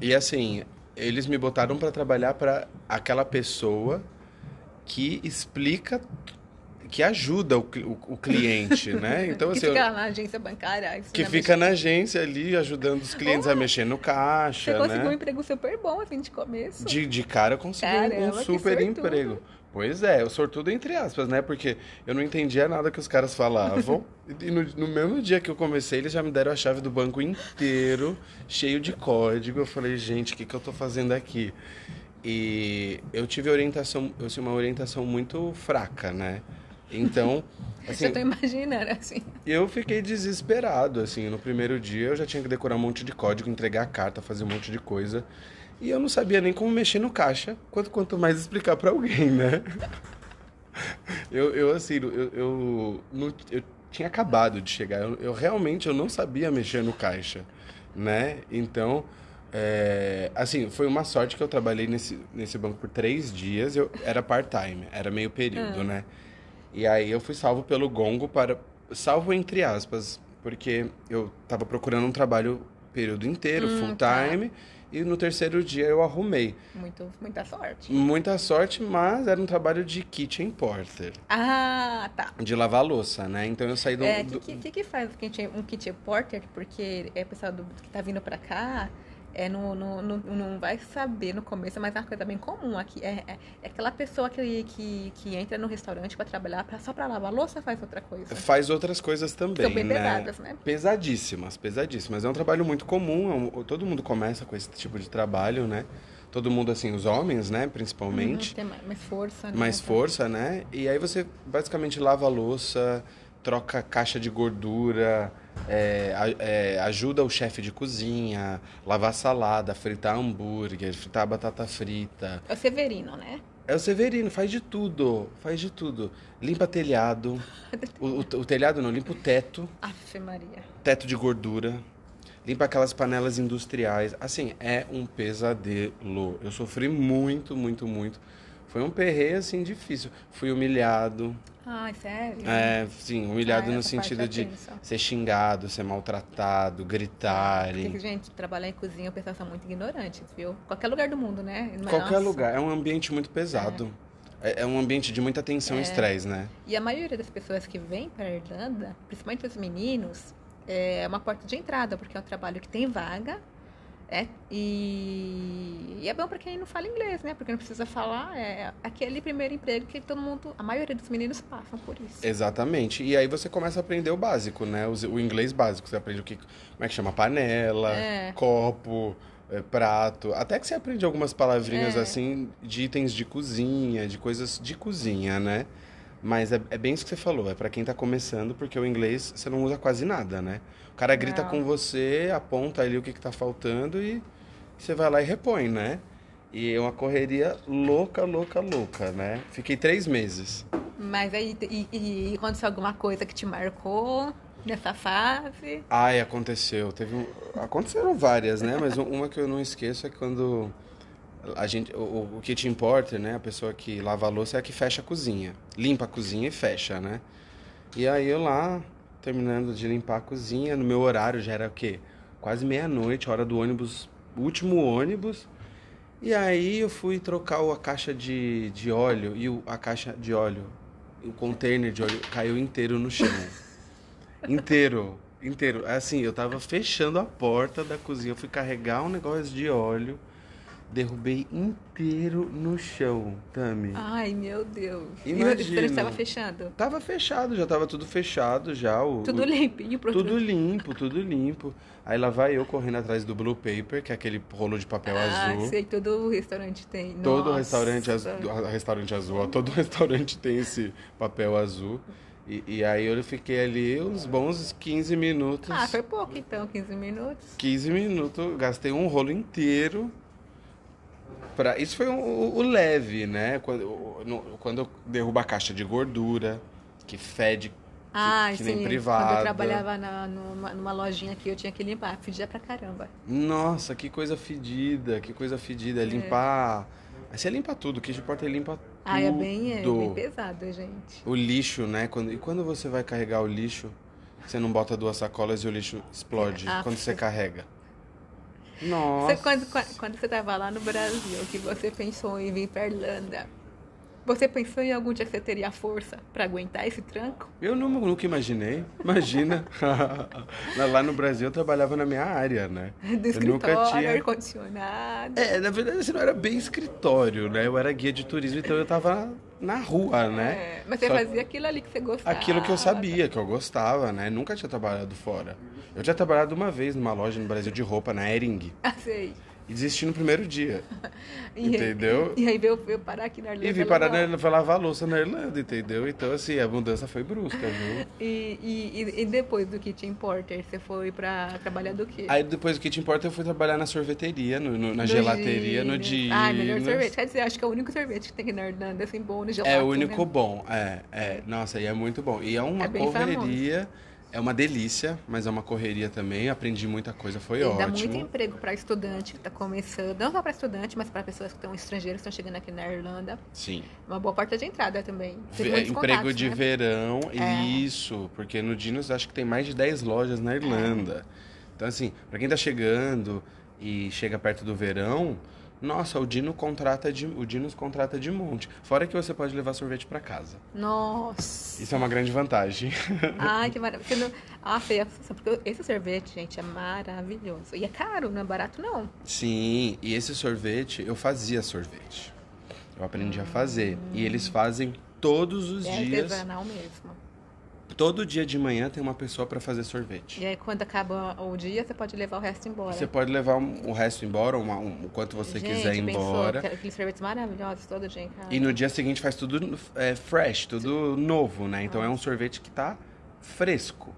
e assim, eles me botaram para trabalhar para aquela pessoa que explica que ajuda o, o, o cliente, né? Então, que assim, fica eu, na agência bancária. Que fica na agência ali, ajudando os clientes oh, a mexer no caixa, Você conseguiu né? um emprego super bom, assim, de começo. De, de cara, eu consegui Caramba, um super emprego. Pois é, eu sortudo entre aspas, né? Porque eu não entendia nada que os caras falavam. e no, no, mesmo dia que eu comecei, eles já me deram a chave do banco inteiro, cheio de código. Eu falei, gente, o que, que eu tô fazendo aqui? E eu tive orientação, eu tive uma orientação muito fraca, né? Então, assim, eu tô imaginando assim. Eu fiquei desesperado assim, no primeiro dia eu já tinha que decorar um monte de código, entregar a carta, fazer um monte de coisa. E eu não sabia nem como mexer no caixa, quanto quanto mais explicar para alguém, né? Eu, eu assim, eu, eu, eu, eu tinha acabado de chegar. Eu, eu, realmente eu não sabia mexer no caixa, né? Então, é, assim, foi uma sorte que eu trabalhei nesse, nesse banco por três dias. Eu era part-time, era meio período, ah. né? E aí eu fui salvo pelo gongo para. Salvo entre aspas, porque eu tava procurando um trabalho período inteiro, Hum, full tá. time, e no terceiro dia eu arrumei. Muito, muita sorte. Muita sorte, mas era um trabalho de kitchen porter, Ah, tá. de lavar louça, né? Então eu saí do. É, o do- que, que, que faz um kit, um kit porter? Porque é pessoal do, que tá vindo pra cá, é, não, não, não, não vai saber no começo, mas é uma coisa bem comum aqui. É, é, é aquela pessoa que, que, que entra no restaurante pra trabalhar pra, só pra lavar louça faz outra coisa. Faz outras coisas também, São bem né? pesadas, né? Pesadíssimas, pesadíssimas. É um trabalho muito comum, é um- todo mundo começa com esse tipo de trabalho, né? Todo mundo, assim, os homens, né, principalmente. Uhum, tem mais, mais força, né? mais força, né? E aí você basicamente lava a louça, troca caixa de gordura, é, é, ajuda o chefe de cozinha, lavar salada, fritar hambúrguer, fritar batata frita. É o Severino, né? É o Severino, faz de tudo, faz de tudo. Limpa telhado, o, o- o telhado não, limpa o teto, Aff, Maria. teto de gordura, limpa aquelas panelas industriais. Assim, é um pesadelo. Eu sofri muito, muito, muito. Foi um perreio, assim, difícil. Fui humilhado. Ai, sério? É, sim, humilhado Ah, no sentido é de ser xingado, ser maltratado, Porque, gritarem. gente, trabalhar em cozinha, o pessoal são muito ignorantes, viu? Qualquer lugar do mundo, né? Mas, Qualquer nossa. lugar. É um ambiente muito pesado. É, é um ambiente de muita tensão e É. estresse, né? E a maioria das pessoas que vêm para a Irlanda, principalmente os meninos, é uma porta de entrada, porque é um trabalho que tem vaga, é, e, e é bom para quem não fala inglês, né? Porque não precisa falar, é aquele primeiro emprego que todo mundo, a maioria dos meninos passam por isso. Exatamente. E aí você começa a aprender o básico, né? O, o inglês básico. Você aprende o que. Como é que chama? Panela, É. copo, é, prato. Até que você aprende algumas palavrinhas É. assim de itens de cozinha, de coisas de cozinha, né? Mas é, é bem isso que você falou, é pra quem tá começando, porque o inglês você não usa quase nada, né? O cara grita Não. com você, aponta ali o que, que tá faltando e você vai lá e repõe, né? E é uma correria louca, louca, louca, né? Fiquei três meses. Mas aí, e, e aconteceu alguma coisa que te marcou nessa fase? Ai, aconteceu. Teve um- Aconteceram várias, né? Mas uma que eu não esqueço é quando a gente, o, o kitchen porter, né? A pessoa que lava a louça é a que fecha a cozinha. Limpa a cozinha e fecha, né? E aí eu lá, terminando de limpar a cozinha, no meu horário já era o quê? Quase meia-noite, hora do ônibus, último ônibus. E aí eu fui trocar a caixa de, de óleo e o- a caixa de óleo, o container de óleo caiu inteiro no chão. Inteiro, inteiro. Assim, eu tava fechando a porta da cozinha, eu fui carregar um negócio de óleo, derrubei inteiro no chão, Tami. Ai, meu Deus. E o Imagina. restaurante estava fechando? Tava fechado, já tava tudo fechado já. O, Tudo o- limpinho pro Tudo limpo, tudo limpo. Aí lá vai eu correndo atrás do Blue Paper, que é aquele rolo de papel Ah, azul. sei, todo restaurante tem. Todo Nossa. restaurante azul, restaurante azul, ó, todo restaurante tem esse papel azul. E, e aí eu fiquei ali uns bons 15 minutos. Ah, foi pouco então, 15 minutos. 15 minutos, gastei um rolo inteiro. Pra... Isso foi o, o leve, né? Quando, no- quando eu derrubo a caixa de gordura, que fede Ah, que sim. nem Quando privada. eu trabalhava na, numa, numa lojinha aqui, eu tinha que limpar. Fedia pra caramba. Nossa, que coisa fedida, que coisa fedida. Limpar. Aí você limpa tudo, o kitchen porter limpa tudo. Ah, é bem, é bem pesado, gente. O lixo, né? Quando, e quando você vai carregar o lixo, você não bota duas sacolas e o lixo explode Ah, quando você carrega. Nossa. Você, quando, quando, você tava lá no Brasil, que você pensou em vir pra Irlanda, você pensou em algum dia que você teria força pra aguentar esse tranco? Eu nu- nunca imaginei. Imagina. Lá no Brasil eu trabalhava na minha área, né? Do escritório, tinha. ar-condicionado. É, na verdade, assim, não era bem escritório, né? Eu era guia de turismo, então eu tava na rua, né? É, mas você Só- fazia aquilo ali que você gostava. Aquilo que eu sabia, que eu gostava, né? Nunca tinha trabalhado fora. Eu tinha trabalhado uma vez numa loja no Brasil de roupa, na Ering. Ah, sei. E desisti no primeiro dia. E- Entendeu? E aí veio, veio parar aqui na Irlanda. E vim parar na, foi lavar a louça na Irlanda, entendeu? Então, assim, a mudança foi brusca, viu? E, e, e- e depois do Kitchen Porter, você foi pra trabalhar do quê? Aí depois do Kitchen Porter eu fui trabalhar na sorveteria, no, no- na Do gelateria, no dia. Ai, melhor sorvete. Quer dizer, acho que é o único sorvete que tem aqui na Irlanda, assim, bom no gelato. É o único né? bom, é, é. Nossa, e é muito bom. E é uma É correria. É uma delícia, mas é uma correria também. Aprendi muita coisa, foi E ótimo. dá muito emprego para estudante que está começando, não só para estudante, mas para pessoas que estão estrangeiros, que estão chegando aqui na Irlanda. Sim. Uma boa porta de entrada também. Ve- Emprego contatos, de né? verão, É. isso, porque no Dinos acho que tem mais de 10 lojas na Irlanda. Então, assim, pra quem tá chegando e chega perto do verão, nossa, o Dino contrata de, o Dinos contrata de monte. Fora que você pode levar sorvete pra casa. Nossa! Isso é uma grande vantagem. Ai, que maravilha. Ah, feia, porque esse sorvete, gente, é maravilhoso. E é caro, não é barato, não. Sim, e esse sorvete, eu fazia sorvete. Eu aprendi a fazer. E eles fazem todos os É dias. artesanal mesmo. Todo dia de manhã tem uma pessoa pra fazer sorvete. E aí, quando acaba o dia, você pode levar o resto embora. Você pode levar um- o resto embora, uma- um- o quanto você Gente, quiser pensou embora. que Aqueles sorvetes maravilhosos todo dia em casa. E no dia seguinte faz tudo é, fresh, tudo novo, né? Então é um sorvete que tá fresco,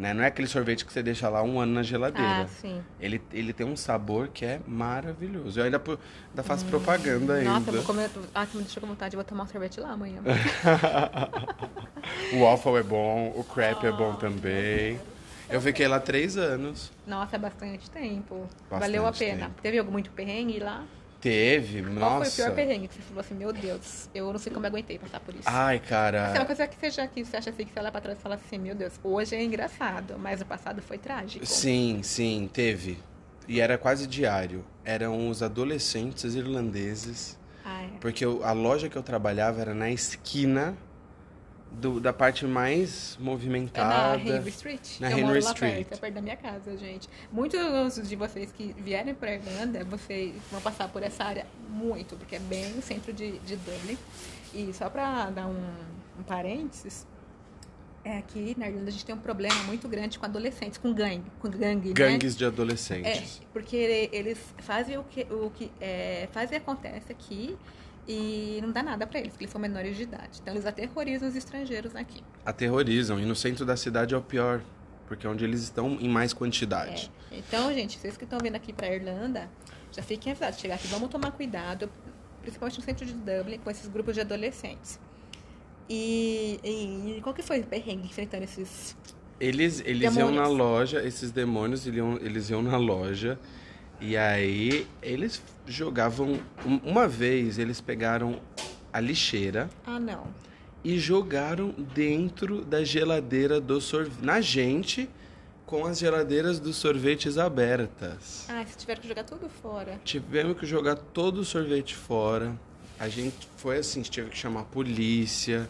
né? Não é aquele sorvete que você deixa lá um ano na geladeira. Ah, sim. Ele, ele tem um sabor que é maravilhoso. Eu ainda, ainda faço propaganda ainda. Hum. Nossa, eu vou comer. Ah, que me deixou com vontade, eu vou tomar um sorvete lá amanhã. O waffle é bom, o crepe é Ah. bom também. Eu fiquei lá três anos. Nossa, é bastante tempo. Bastante Valeu a pena. tempo. Teve algum muito perrengue lá? Teve, Qual nossa. foi o pior perrengue que você falou assim, meu Deus, eu não sei como eu aguentei passar por isso? Ai, Assim, cara. uma coisa que você já que você acha assim que você olha pra trás e fala assim, meu Deus, hoje é engraçado, mas o passado foi trágico. Sim, sim, teve. E era quase diário. Eram os adolescentes irlandeses. Ah, é. Porque eu- a loja que eu trabalhava era na esquina do- da parte mais É na movimentada. Henry Street. Na eu Henry Street. perto, é perto da minha casa, gente. Muitos de vocês que vierem pra Irlanda, vocês vão passar por essa área muito, porque é bem no centro de, de Dublin. E só pra dar um, um parênteses, é aqui na Irlanda a gente tem um problema muito grande com adolescentes, com gangue, com gangue, né? Gangues de É, adolescentes. porque eles fazem o que, o que é, fazem e acontece aqui e não dá nada pra eles, porque eles são menores de idade. Então eles aterrorizam os estrangeiros aqui. Aterrorizam. E no centro da cidade é o pior. Porque é onde eles estão em mais É. quantidade. Então, gente, vocês que estão vindo aqui pra Irlanda, já fiquem avisados. Chegar aqui, vamos tomar cuidado, principalmente no centro de Dublin, com esses grupos de adolescentes. E, e- qual que foi o perrengue enfrentando esses... Eles, eles iam na loja, esses demônios, eles iam, eles iam na loja. E aí eles jogavam. um- Uma vez eles pegaram a lixeira Ah, não. e jogaram dentro da geladeira do sorvete. Na gente, com as geladeiras dos sorvetes abertas. Ah, vocês tiveram que jogar tudo fora. Tivemos que jogar todo o sorvete fora. A gente foi assim, teve que chamar a polícia.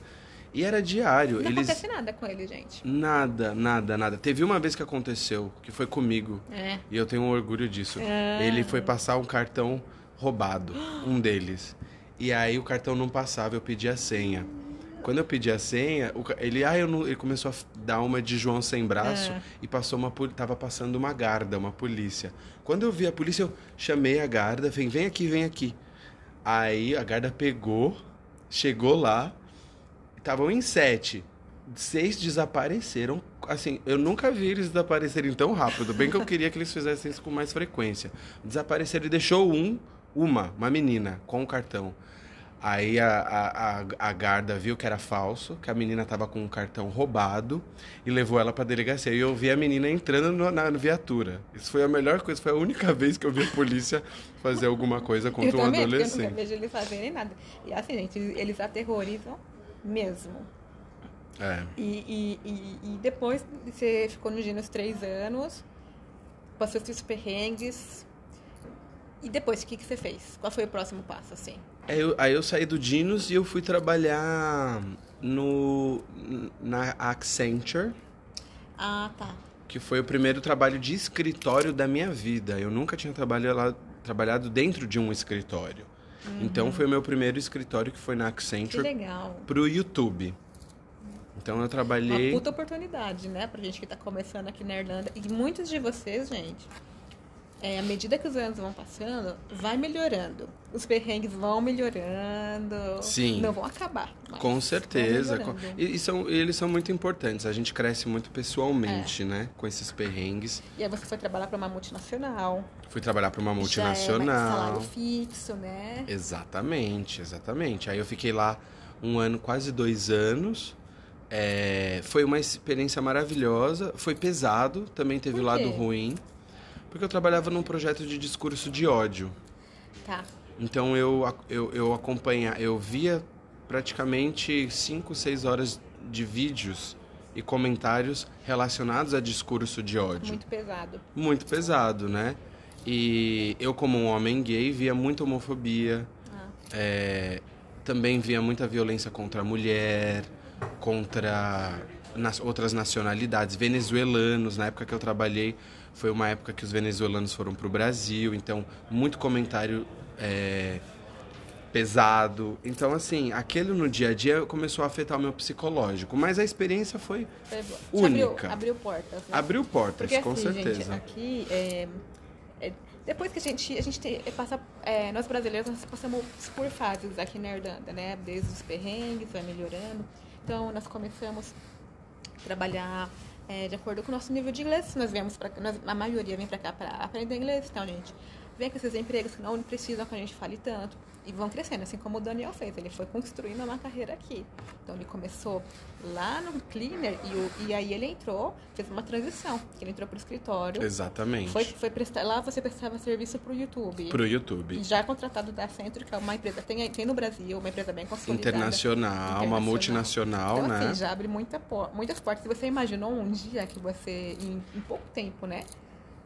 E era diário. Não Eles. acontece nada com ele, gente. Nada, nada, nada. Teve uma vez que aconteceu, que foi comigo. É. E eu tenho um orgulho disso. Ah. Ele foi passar um cartão roubado, um deles. E aí o cartão não passava, eu pedi a senha. Quando eu pedi a senha, ele, ah, eu não, ele começou a dar uma de João sem braço Ah. e passou uma tava passando uma guarda, uma polícia. Quando eu vi a polícia, eu chamei a guarda, falei, vem aqui, vem aqui. Aí a guarda pegou, chegou lá, estavam em sete. Seis desapareceram. Assim, eu nunca vi eles desaparecerem tão rápido. Bem que eu queria que eles fizessem isso com mais frequência. Desapareceram e deixou um, uma, uma menina, com o cartão. Aí a, a, a, a guarda viu que era falso, que a menina tava com um cartão roubado e levou ela pra delegacia. E eu vi a menina entrando no- na viatura. Isso foi a melhor coisa, foi a única vez que eu vi a polícia fazer alguma coisa contra eu um também, porque eu nunca adolescente. vejo eles fazerem nada. E assim, gente, eles aterrorizam mesmo. É. E, e, e, e depois você ficou no Ginos três anos, passou esses perrengues. E depois, o que, que você fez? Qual foi o próximo passo, assim? Aí eu, aí eu saí do Dinos e eu fui trabalhar no na Accenture, Ah, tá. que foi o primeiro trabalho de escritório da minha vida. Eu nunca tinha trabalhado, trabalhado dentro de um escritório. Então foi o meu primeiro escritório que foi na Que Accenture legal. pro YouTube. Então eu Uma trabalhei. puta oportunidade, né? Pra gente que tá começando aqui na Irlanda. E muitos de vocês, gente, é, à medida que os anos vão passando, vai melhorando. Os perrengues vão melhorando. Sim. Não vão acabar. Com certeza. E, e são, eles são muito importantes. A gente cresce muito pessoalmente, né? Com esses perrengues. E aí você foi trabalhar pra uma multinacional. Fui trabalhar para uma Já é mais multinacional. salário fixo, né? Exatamente, exatamente. Aí eu fiquei lá um ano, quase dois anos. É, foi uma experiência maravilhosa, foi pesado, também teve Por lado ruim, porque eu trabalhava num projeto de discurso de ódio. Tá. Então eu, eu, eu acompanha, eu via praticamente 5, 6 horas de vídeos e comentários relacionados a discurso de ódio. Muito pesado. Muito pesado, né? E eu, como um homem gay, via muita homofobia, Ah. é, também via muita violência contra a mulher, contra nas, outras nacionalidades, venezuelanos. Na época que eu trabalhei, foi uma época que os venezuelanos foram para o Brasil, então muito comentário é, pesado. Então, assim, aquele no dia a dia começou a afetar o meu psicológico, mas a experiência foi Foi. Única. Abriu, abriu portas. né? abriu portas, Porque com assim, certeza. gente, aqui é, é, depois que a gente a gente tem, é, passa é, nós brasileiros nós passamos por fases aqui na Irlanda, né? Desde os perrengues, vai melhorando. Então nós começamos a trabalhar é, de acordo com o nosso nível de inglês. Nós viemos para a maioria vem para cá para aprender inglês, então gente vem com esses empregos que não precisam que a gente fale tanto e vão crescendo, assim como o Daniel fez. Ele foi construindo uma carreira aqui. Então ele começou lá no cleaner e, o- e aí ele entrou, fez uma transição. Ele entrou para o escritório. Exatamente. Foi, foi prestar, lá você prestava serviço para o YouTube. Pro YouTube. Já contratado da Centro, que é uma empresa, tem, tem no Brasil, uma empresa bem consolidada. Internacional, uma Internacional. multinacional, Então, né? assim, já abre muita muitas portas. Se você imaginou um dia que você, em, em pouco tempo, né?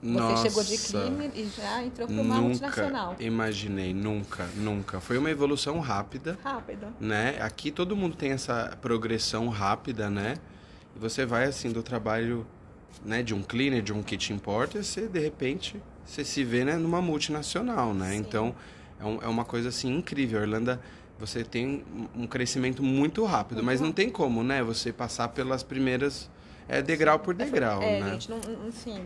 Você Nossa, chegou de cleaner e já entrou para uma nunca multinacional. imaginei, nunca, nunca. Foi uma evolução rápida, Rápido. né? Aqui todo mundo tem essa progressão rápida, né? E você vai assim do trabalho, né, de um cleaner, de um kitchen porter, você de repente você se vê, né, numa multinacional, né? Sim. Então é, um- é uma coisa assim incrível. A Irlanda você tem um crescimento muito rápido, Muito mas não tem como, né? Você passar pelas primeiras é degrau por degrau, é, né? gente, não, assim,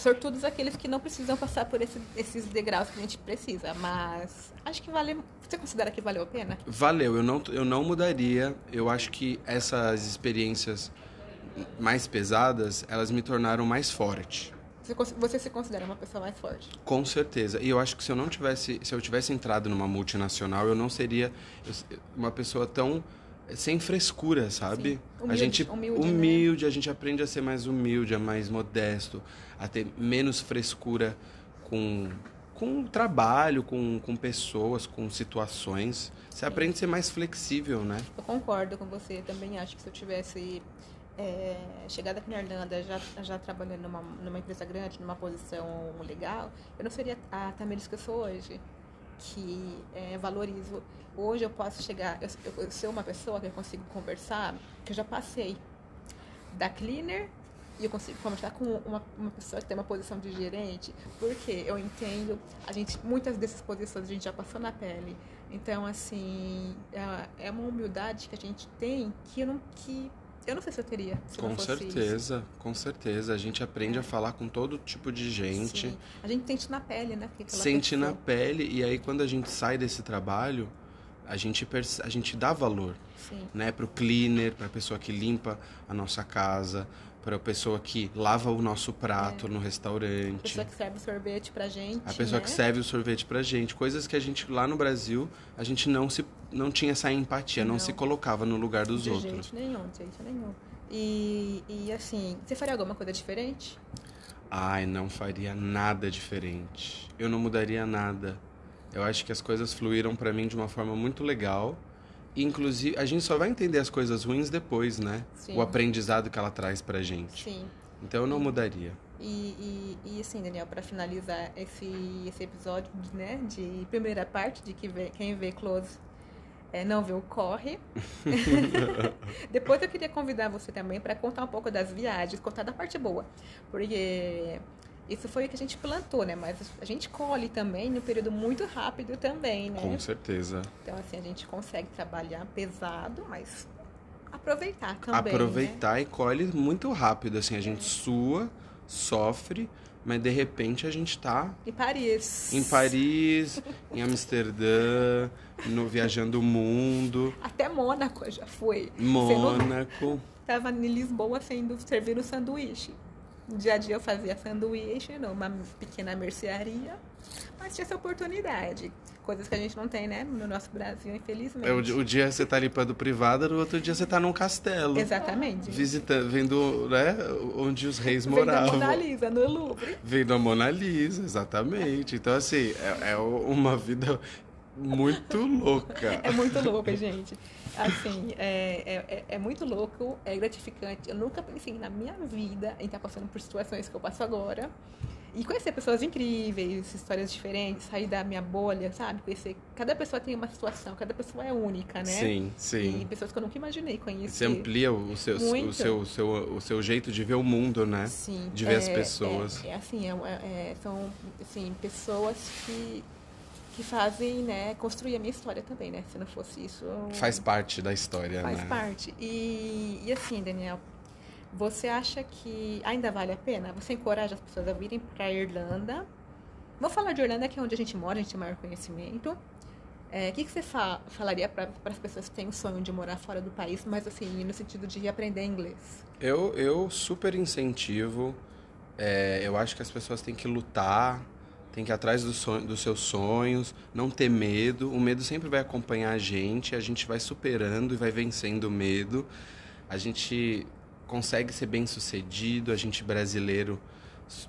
sortudos aqueles que não precisam passar por esse- esses degraus que a gente precisa, mas acho que vale. Você considera que valeu a pena? Valeu, eu não, eu não mudaria. Eu acho que essas experiências mais pesadas, elas me tornaram mais forte. Você, você se considera uma pessoa mais forte? Com certeza. E eu acho que se eu não tivesse, se eu tivesse entrado numa multinacional, eu não seria uma pessoa tão sem frescura, sabe? Sim. a Humilde- gente humilde, né? humilde, a gente aprende a ser mais humilde, a mais modesto, a ter menos frescura com com o trabalho, com, com pessoas, com situações. Você aprende a ser mais flexível, né? Eu concordo com você. Também acho que se eu tivesse é, chegado aqui na Irlanda, já, já trabalhando numa, numa empresa grande, numa posição legal, eu não seria a Tamiris que eu sou hoje. Que é, valorizo. Hoje eu posso chegar, eu, eu, sou uma pessoa que eu consigo conversar, que eu já passei da cleaner e eu consigo conversar com uma, uma pessoa que tem uma posição de gerente, porque eu entendo, a gente, muitas dessas posições a gente já passou na pele. Então, assim, é, é uma humildade que a gente tem que não, que eu não sei se eu teria. Se Com certeza, com certeza. A gente aprende a falar com todo tipo de Isso. gente. Sim. A gente sente na pele, né? sente na pessoa- pele e aí quando a gente sai desse trabalho a gente a gente dá valor Sim. né para o cleaner para a pessoa que limpa a nossa casa para a pessoa que lava o nosso prato no A restaurante pessoa que serve sorvete pra gente. a pessoa né? que serve o sorvete pra gente coisas que a gente lá no Brasil a gente não se não tinha essa empatia não, Não. se colocava no lugar dos de outros jeito nenhum, de jeito nenhum. E, e assim, você faria alguma coisa diferente? Ai, não faria nada diferente. Eu não mudaria nada. Eu acho que as coisas fluíram pra mim de uma forma muito legal. Inclusive, a gente só vai entender as coisas ruins depois, né? Sim. O aprendizado que ela traz pra gente. Sim. Então eu não mudaria. E, e, e assim, Daniel, para finalizar esse, esse episódio, né, de primeira parte, de que vê, quem vê close é, não vê o corre. Depois eu queria convidar você também para contar um pouco das viagens, contar da parte boa. Porque isso foi o que a gente plantou, né? Mas a gente colhe também num período muito rápido também, né? Com certeza. Então, assim, a gente consegue trabalhar pesado, mas aproveitar também. né? Aproveitar e colhe muito rápido. Assim, a gente sua, sofre, mas de repente a gente tá Em Paris. em Paris, em Amsterdã, no, viajando o mundo, Até Mônaco já foi. Mônaco. Tava em Lisboa sendo servindo sanduíche. No dia a dia eu fazia sanduíche numa pequena mercearia, mas tinha essa oportunidade. Coisas que a gente não tem, né, no nosso Brasil, infelizmente. É, o, o dia você tá limpando privada, no outro dia você tá num castelo. Exatamente. Visitando, vendo, né, onde os reis Vendo a moravam. Mona Lisa no Louvre. Vendo a Mona Lisa, exatamente. Então, assim, é, é uma vida muito louca. É muito louco, gente. Assim, é, é, é- é muito louco, é gratificante. Eu nunca pensei na minha vida em estar passando por situações que eu passo agora. E conhecer pessoas incríveis, histórias diferentes, sair da minha bolha, sabe? Conhecer. Cada pessoa tem uma situação, cada pessoa é única, né? Sim, E sim. pessoas que eu nunca imaginei Você conhecer. amplia o seu, o, seu, o, seu, o seu jeito de ver o mundo, né? Sim. De ver as é- pessoas. É, é assim, é, é- são assim, pessoas que, que fazem, né, construir a minha história também, né? Se não fosse isso. eu- Faz parte da história, Faz né? parte. E, e assim, Daniel, você acha que ainda vale a pena? Você encoraja as pessoas a virem para a Irlanda? Vou falar de Irlanda, que é onde a gente mora, a gente tem maior conhecimento. É, O que, que você fa- falaria para as pessoas que têm o sonho de morar fora do país, mas assim, no sentido de aprender inglês? Eu, eu super incentivo. É, eu acho que as pessoas têm que lutar, têm que ir atrás do sonho- dos seus sonhos, não ter medo. O medo sempre vai acompanhar a gente, a gente vai superando e vai vencendo o medo. A gente consegue ser bem sucedido, a gente brasileiro,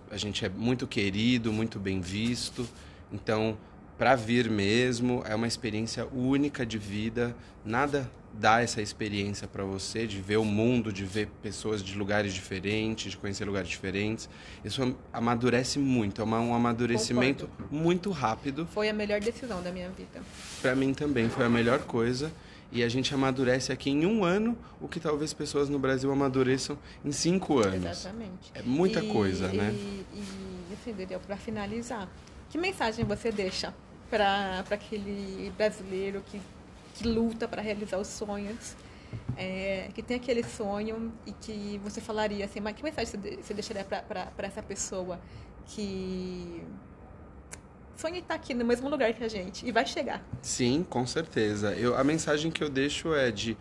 a gente é muito querido, muito bem visto. Então, para vir mesmo, é uma experiência única de vida. Nada dá essa experiência para você de ver o mundo, de ver pessoas de lugares diferentes, de conhecer lugares diferentes. Isso amadurece muito, é um amadurecimento muito rápido. Foi a melhor decisão da minha vida. Para mim também foi a melhor coisa. E a gente amadurece aqui em um ano o que talvez pessoas no Brasil amadureçam em cinco anos. Exatamente. É muita E- coisa, né? E, e assim, Daniel, para finalizar, que mensagem você deixa para aquele brasileiro que, que luta para realizar os sonhos, é, que tem aquele sonho e que você falaria assim, mas que mensagem você, de- você deixaria para essa pessoa que sonha estar aqui no mesmo lugar que a gente e vai chegar? Sim, com certeza. Eu, a mensagem que eu deixo é de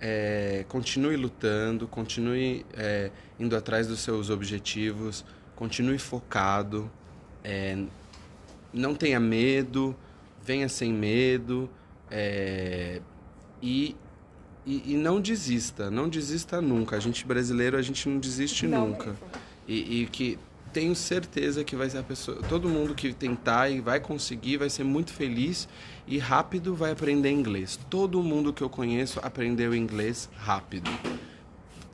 é, continue lutando, continue é, indo atrás dos seus objetivos, continue focado, é, não tenha medo, venha sem medo é, e, e, e não desista, não desista nunca. A gente brasileiro, a gente não desiste Não nunca. E, e que tenho certeza que vai ser a pessoa, todo mundo que tentar e vai conseguir, vai ser muito feliz e rápido vai aprender inglês. Todo mundo que eu conheço aprendeu inglês rápido.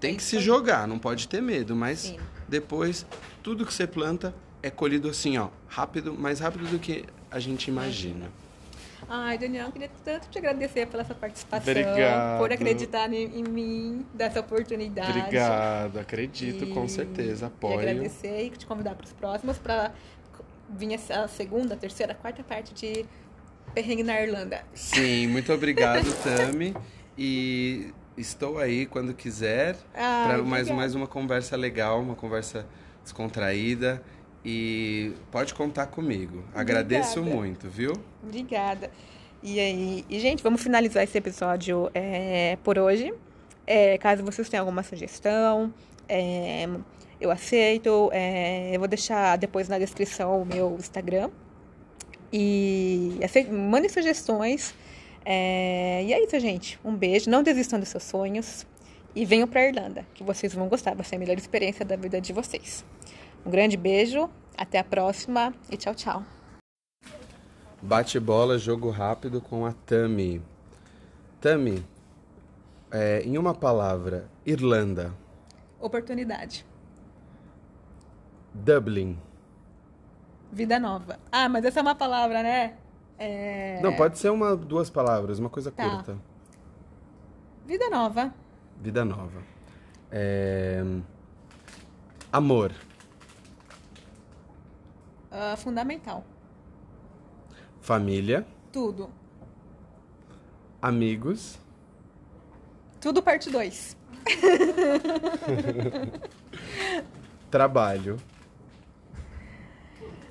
Tem que se jogar, não pode ter medo, mas Sim. depois tudo que você planta é colhido assim, ó, rápido, mais rápido do que a gente imagina. Ai, Daniel, eu queria tanto te agradecer pela sua participação, Obrigado. por acreditar em, em mim, dessa oportunidade. Obrigado, acredito, com E- certeza, E apoio. agradecer e te convidar para os próximos para vir essa segunda, terceira, quarta parte de Perrengue na Irlanda. Sim, muito obrigado, Tami. E estou aí quando quiser para mais, mais uma conversa legal, uma conversa descontraída. E pode contar comigo. Agradeço Obrigada. muito, viu? Obrigada. E aí, e, gente, vamos finalizar esse episódio é, por hoje. É, caso vocês tenham alguma sugestão, é, eu aceito. É, eu vou deixar depois na descrição o meu Instagram. E aceito, mandem sugestões. É, e é isso, gente. Um beijo. Não desistam dos seus sonhos. E venham para Irlanda, que vocês vão gostar. Vai ser a melhor experiência da vida de vocês. Um grande beijo. Até a próxima. E tchau, tchau. Bate bola, jogo rápido com a Tami. Tami, é, em uma palavra, Irlanda, Oportunidade. Dublin. Vida nova. Ah, mas essa é uma palavra, né? É... Não, pode ser uma, duas palavras, uma coisa Tá. curta. Vida nova. Vida nova. É, Amor. Ah, fundamental. Família. Tudo. Amigos. Tudo parte 2. Trabalho.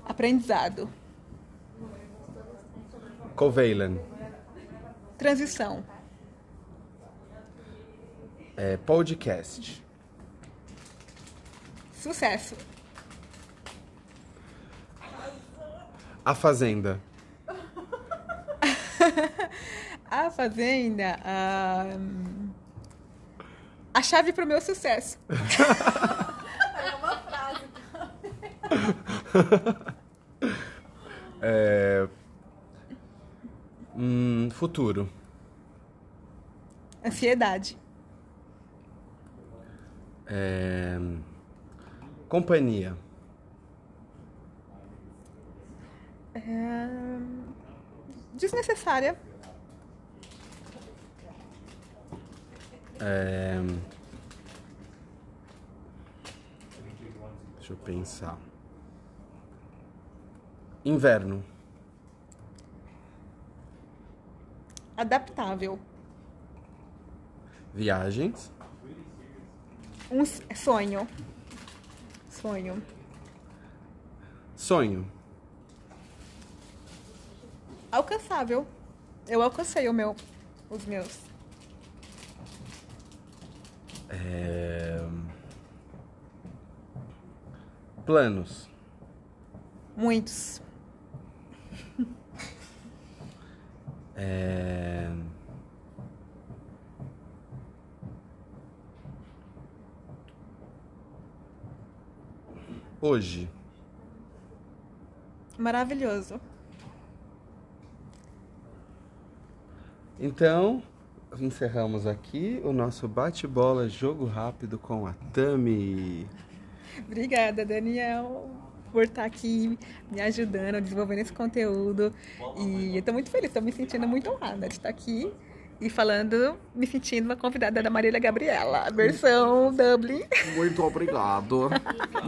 Aprendizado. Covalent. Transição. É, podcast. Sucesso. A Fazenda. A Fazenda. A, a chave pro meu sucesso. É... Hum, futuro. Ansiedade. É... Companhia. É... Desnecessária. É... Deixa eu pensar. Inverno. Adaptável. Viagens. Um sonho. Sonho. Sonho. Alcançável. Eu alcancei o meu, os meus. É... Planos. Muitos. É... Hoje. Maravilhoso. Então, encerramos aqui o nosso bate-bola jogo rápido com a Tami. Obrigada, Daniel, por estar aqui me ajudando, desenvolvendo esse conteúdo. E eu tô muito feliz, tô me sentindo muito honrada de estar aqui e falando, me sentindo uma convidada da Marília Gabriela, versão Dublin. Muito obrigado.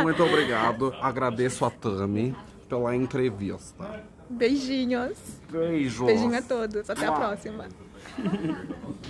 Muito obrigado. Agradeço a Tami pela entrevista. Beijinhos. Beijos. Beijinho a todos. Até a próxima.